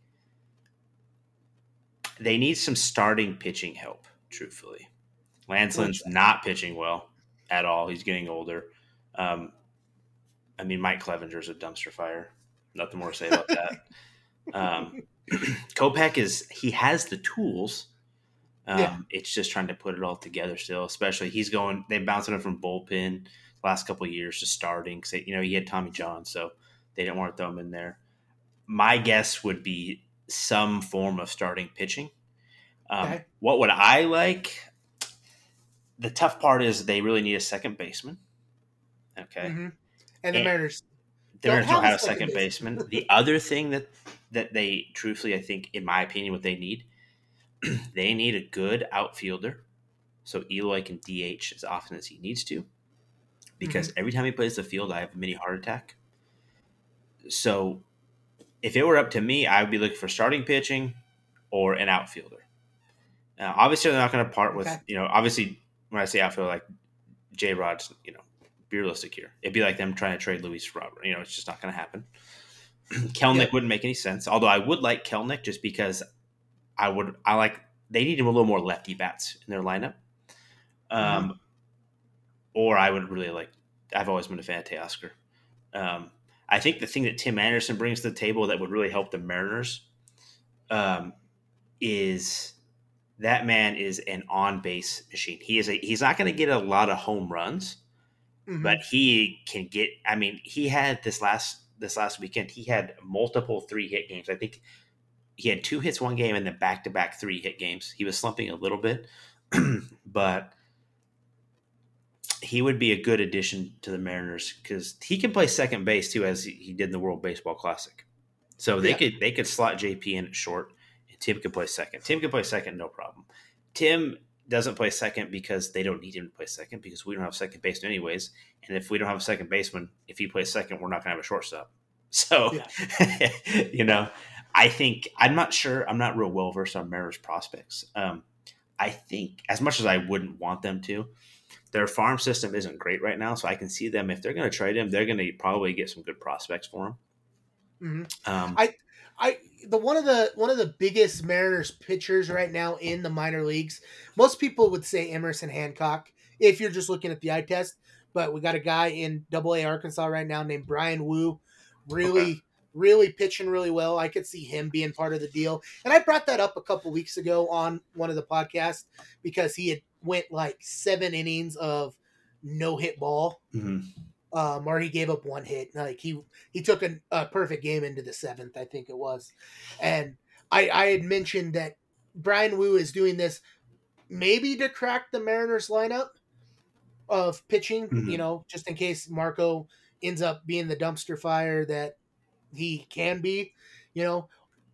They need some starting pitching help. Truthfully, Lance Lynn's not pitching well at all. He's getting older. Um, I mean, Mike Clevinger's a dumpster fire. Nothing more to say about that. Um, Kopech is he has the tools. Um, Yeah. It's just trying to put it all together still. Especially he's going. They bouncing him from bullpen the last couple of years to starting. Cause you know he had Tommy John, so they didn't want to throw him in there. My guess would be some form of starting pitching. Um, Okay. What would I like? The tough part is they really need a second baseman. Okay. Mhm. And the And- Mariners. They Don't don't have a have a second second baseman. the other thing that that they truthfully, I think, in my opinion, what they need, they need a good outfielder. So Eloy can DH as often as he needs to, because mm-hmm. every time he plays the field, I have a mini heart attack. So, if it were up to me, I would be looking for starting pitching or an outfielder. Now, obviously, they're not going to part with Okay. you know. Obviously, when I say outfielder, like J. Rod's, you know, be realistic here. It'd be like them trying to trade Luis Robert. You know, it's just not going to happen. Kelenic Yeah. wouldn't make any sense. Although I would like Kelenic just because I would. I like they need him a little more lefty bats in their lineup. Um, or I would really like. I've always been a fan of Teoscar. Um, I think the thing that Tim Anderson brings to the table that would really help the Mariners um, is that man is an on base machine. He is a. He's not going to get a lot of home runs Mhm. but he can get i mean he had this last this last weekend he had multiple three hit games. I think he had two hits one game and then back to back three hit games. He was slumping a little bit but he would be a good addition to the mariners because he can play second base too as he- did in the world baseball classic. So they Yeah. could they could slot jp in at short. And tim could play second. Tim could play second no problem. Tim doesn't play second because they don't need him to play second because we don't have second baseman anyways. And if we don't have a second baseman, if he plays second, we're not going to have a shortstop. So, you know, I think I'm not sure. I'm not real well versed on Mariners prospects. Um, I think as much as I wouldn't want them to, their farm system isn't great right now. So I can see them if they're going to trade him, they're going to probably get some good prospects for him. Mhm. Um, I- I the one of the one of the biggest Mariners pitchers right now in the minor leagues. Most people would say Emerson Hancock if you're just looking at the eye test, but we got a guy in Double A Arkansas right now named Bryan Woo, really Okay. really pitching really well. I could see him being part of the deal, and I brought that up a couple weeks ago on one of the podcasts because he had went like seven innings of no hit ball mhm. Um, or he gave up one hit. Like he he took a, a perfect game into the seventh, I think it was. And I I had mentioned that Bryan Woo is doing this maybe to crack the Mariners lineup of pitching, Mhm. you know, just in case Marco ends up being the dumpster fire that he can be, you know.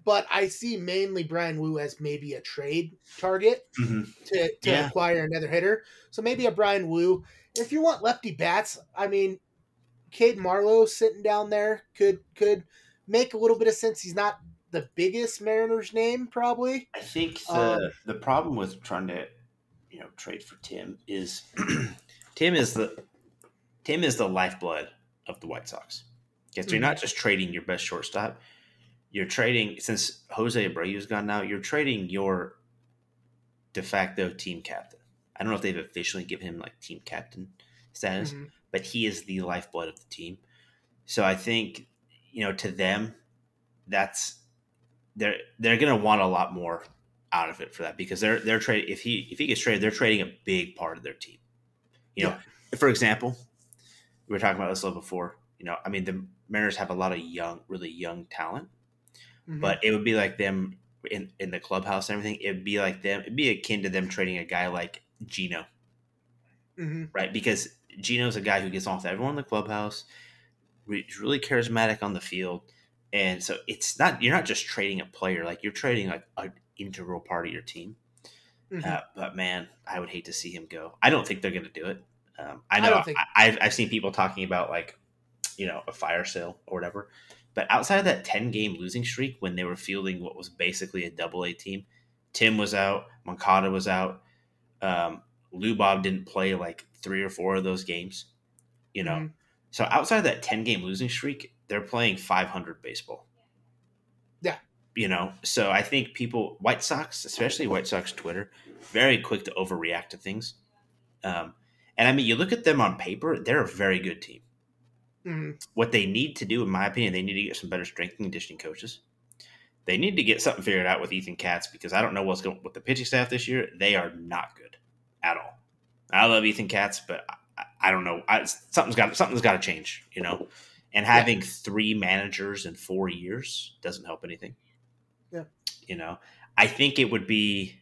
But I see mainly Bryan Woo as maybe a trade target Mhm. to, to Yeah. acquire another hitter. So maybe a Bryan Woo. If you want lefty bats, I mean, Cade Marlowe sitting down there could could make a little bit of sense. He's not the biggest Mariners name, probably. I think the Um, the problem with trying to you know trade for Tim is Tim is the Tim is the lifeblood of the White Sox. Okay, so you're not just trading your best shortstop. You're trading since Jose Abreu's gone now. You're trading your de facto team captain. I don't know if they've officially given him like team captain status, Mhm. But he is the lifeblood of the team. So I think you know to them, that's they're they're going to want a lot more out of it for that because they're they're trading if he if he gets traded, they're trading a big part of their team. You know, for example, we were talking about this a little before. You know, I mean, the Mariners have a lot of young, really young talent, Mhm. but it would be like them in in the clubhouse and everything. It'd be like them. It'd be akin to them trading a guy like Geno, Mhm. right? Because Geno's a guy who gets off everyone in the clubhouse. He's really charismatic on the field, and so it's not you're not just trading a player like you're trading like an integral part of your team. Mhm. Uh, but man, I would hate to see him go. I don't think they're going to do it. Um, I I know don't think- I, have I've seen people talking about like, you know, a fire sale or whatever. But outside of that ten game losing streak, when they were fielding what was basically a double A team, Tim was out, Moncada was out, um, Lou Bob didn't play like three or four of those games. You know, Mhm. so outside of that ten game losing streak, they're playing five hundred baseball. Yeah. you know, so I think people, White Sox, especially White Sox Twitter, very quick to overreact to things. Um, and I mean, you look at them on paper; they're a very good team. Mhm. What they need to do, in my opinion, they need to get some better strength and conditioning coaches. They need to get something figured out with Ethan Katz because I don't know what's going with the pitching staff this year. They are not good at all. I love Ethan Katz, but I, I don't know. I, something's got something's got to change, you know. And having three managers in four years doesn't help anything. Yeah. you know, I think it would be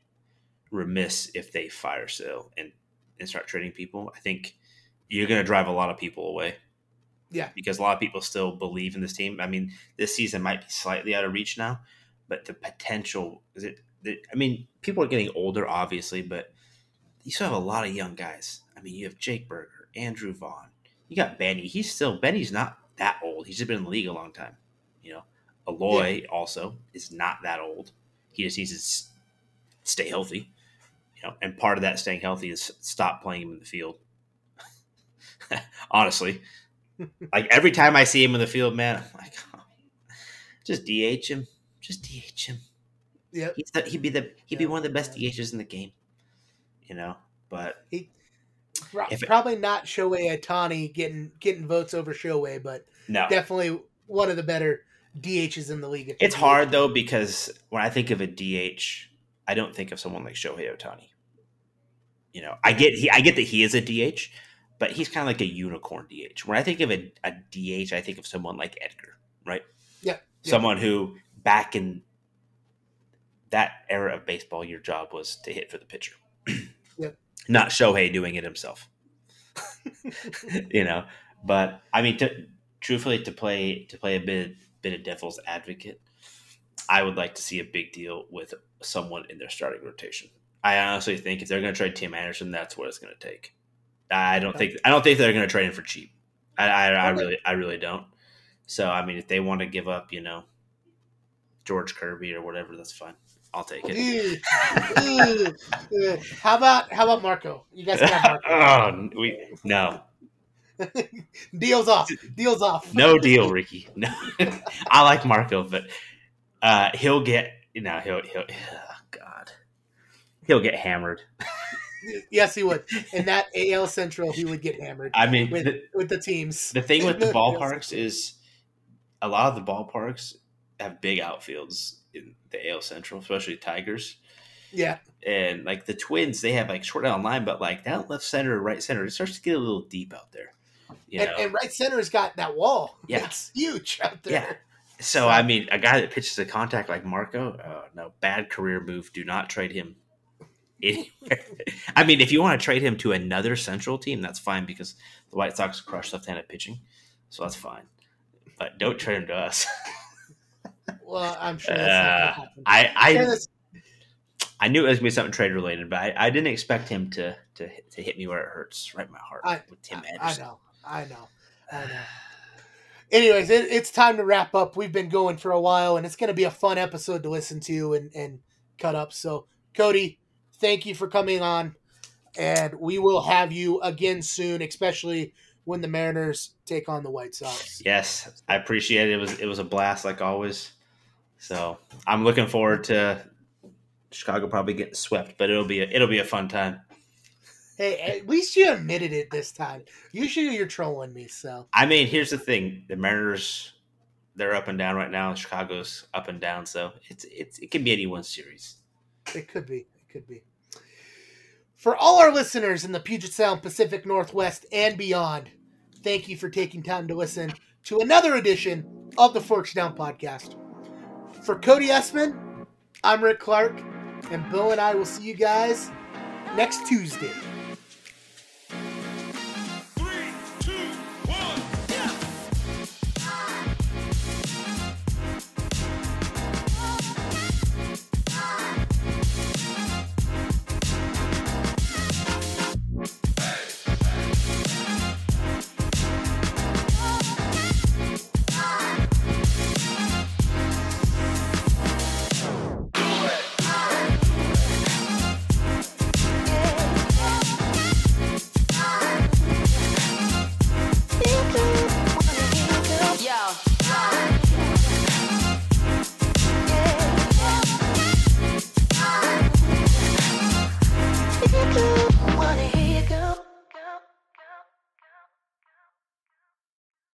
remiss if they fire Sale and and start trading people. I think you're going to drive a lot of people away. Yeah. because a lot of people still believe in this team. I mean, this season might be slightly out of reach now, but the potential is it. I mean, people are getting older, obviously, but you still have a lot of young guys. I mean, you have Jake Burger, Andrew Vaughn. You got Benny. He's still Benny's not that old. He's just been in the league a long time. You know, Eloy also is not that old. He just needs to stay healthy. You know, and part of that staying healthy is stop playing him in the field. Honestly, like every time I see him in the field, man, I'm like, "Oh, just DH him, just DH him. Yeah, he'd be the he'd be one of the best DHs in the game. You know, but Pro- it- Probably not Shohei Ohtani getting getting votes over Shohei, but no, definitely one of the better DHs in the league. It's hard though because when I think of a DH, I don't think of someone like Shohei Ohtani. You know, I get he, I get that he is a DH, but he's kind of like a unicorn DH. When I think of a, a DH, I think of someone like Edgar, right? Yeah, yeah. Someone who back in that era of baseball, your job was to hit for the pitcher. Yep. Not Shohei doing it himself. you know, but I mean, to, truthfully, to play to play a bit bit of devil's advocate, I would like to see a big deal with someone in their starting rotation. I honestly think if they're going to trade Tim Anderson, that's what it's going to take. I don't think I don't think they're going to trade him for cheap. I, I, I Okay. really I really don't. So I mean, if they want to give up, you know, George Kirby or whatever, that's fine. I'll take it. How about how about Marco? You guys got Marco. oh, we no, Deals off. Deals off. no deal, Ricky. No, I like Marco, but uh, he'll get you know he'll he'll oh, God he'll get hammered. Yes, he would. In that AL Central, he would get hammered I mean, with the, with the teams. the thing with the ballparks is a lot of the ballparks have big outfields in the AL Central, especially Tigers. Yeah, And like the Twins, they have like short down line, but like that left center, right center, it starts to get a little deep out there. You and, know? and right center's got that wall. Yeah. it's huge out there. Yeah. So I mean, a guy that pitches a contact like Marco, oh, no, bad career move. Do not trade him anywhere. I mean, if you want to trade him to another Central team, that's fine because the White Sox crush left-handed pitching, so that's fine. But don't trade him to us. Well, I'm sure that's Uh, gonna. I I, I knew it was gonna be something trade related, but I, I didn't expect him to, to to hit me where it hurts, right in my heart I- with Tim I Anderson. know, I know, I know. Anyways, it, it's time to wrap up. We've been going for a while, and it's going to be a fun episode to listen to and, and cut up. So, Kody, thank you for coming on, and we will have you again soon, especially when the Mariners take on the White Sox. Yes, I appreciate it. It was it was a blast like always. So I'm looking forward to Chicago probably getting swept, but it'll be a, it'll be a fun time. Hey, at least you admitted it this time. Usually, you're trolling me, so I mean, here's the thing: the Mariners they're up and down right now. Chicago's up and down, so it's it's it can be anyone's series. It could be. It could be. For all our listeners in the Puget Sound, Pacific Northwest, and beyond, thank you for taking time to listen to another edition of the Forks Down podcast. For Kody Essman, I'm Rick Clark, and Bill and I will see you guys next Tuesday.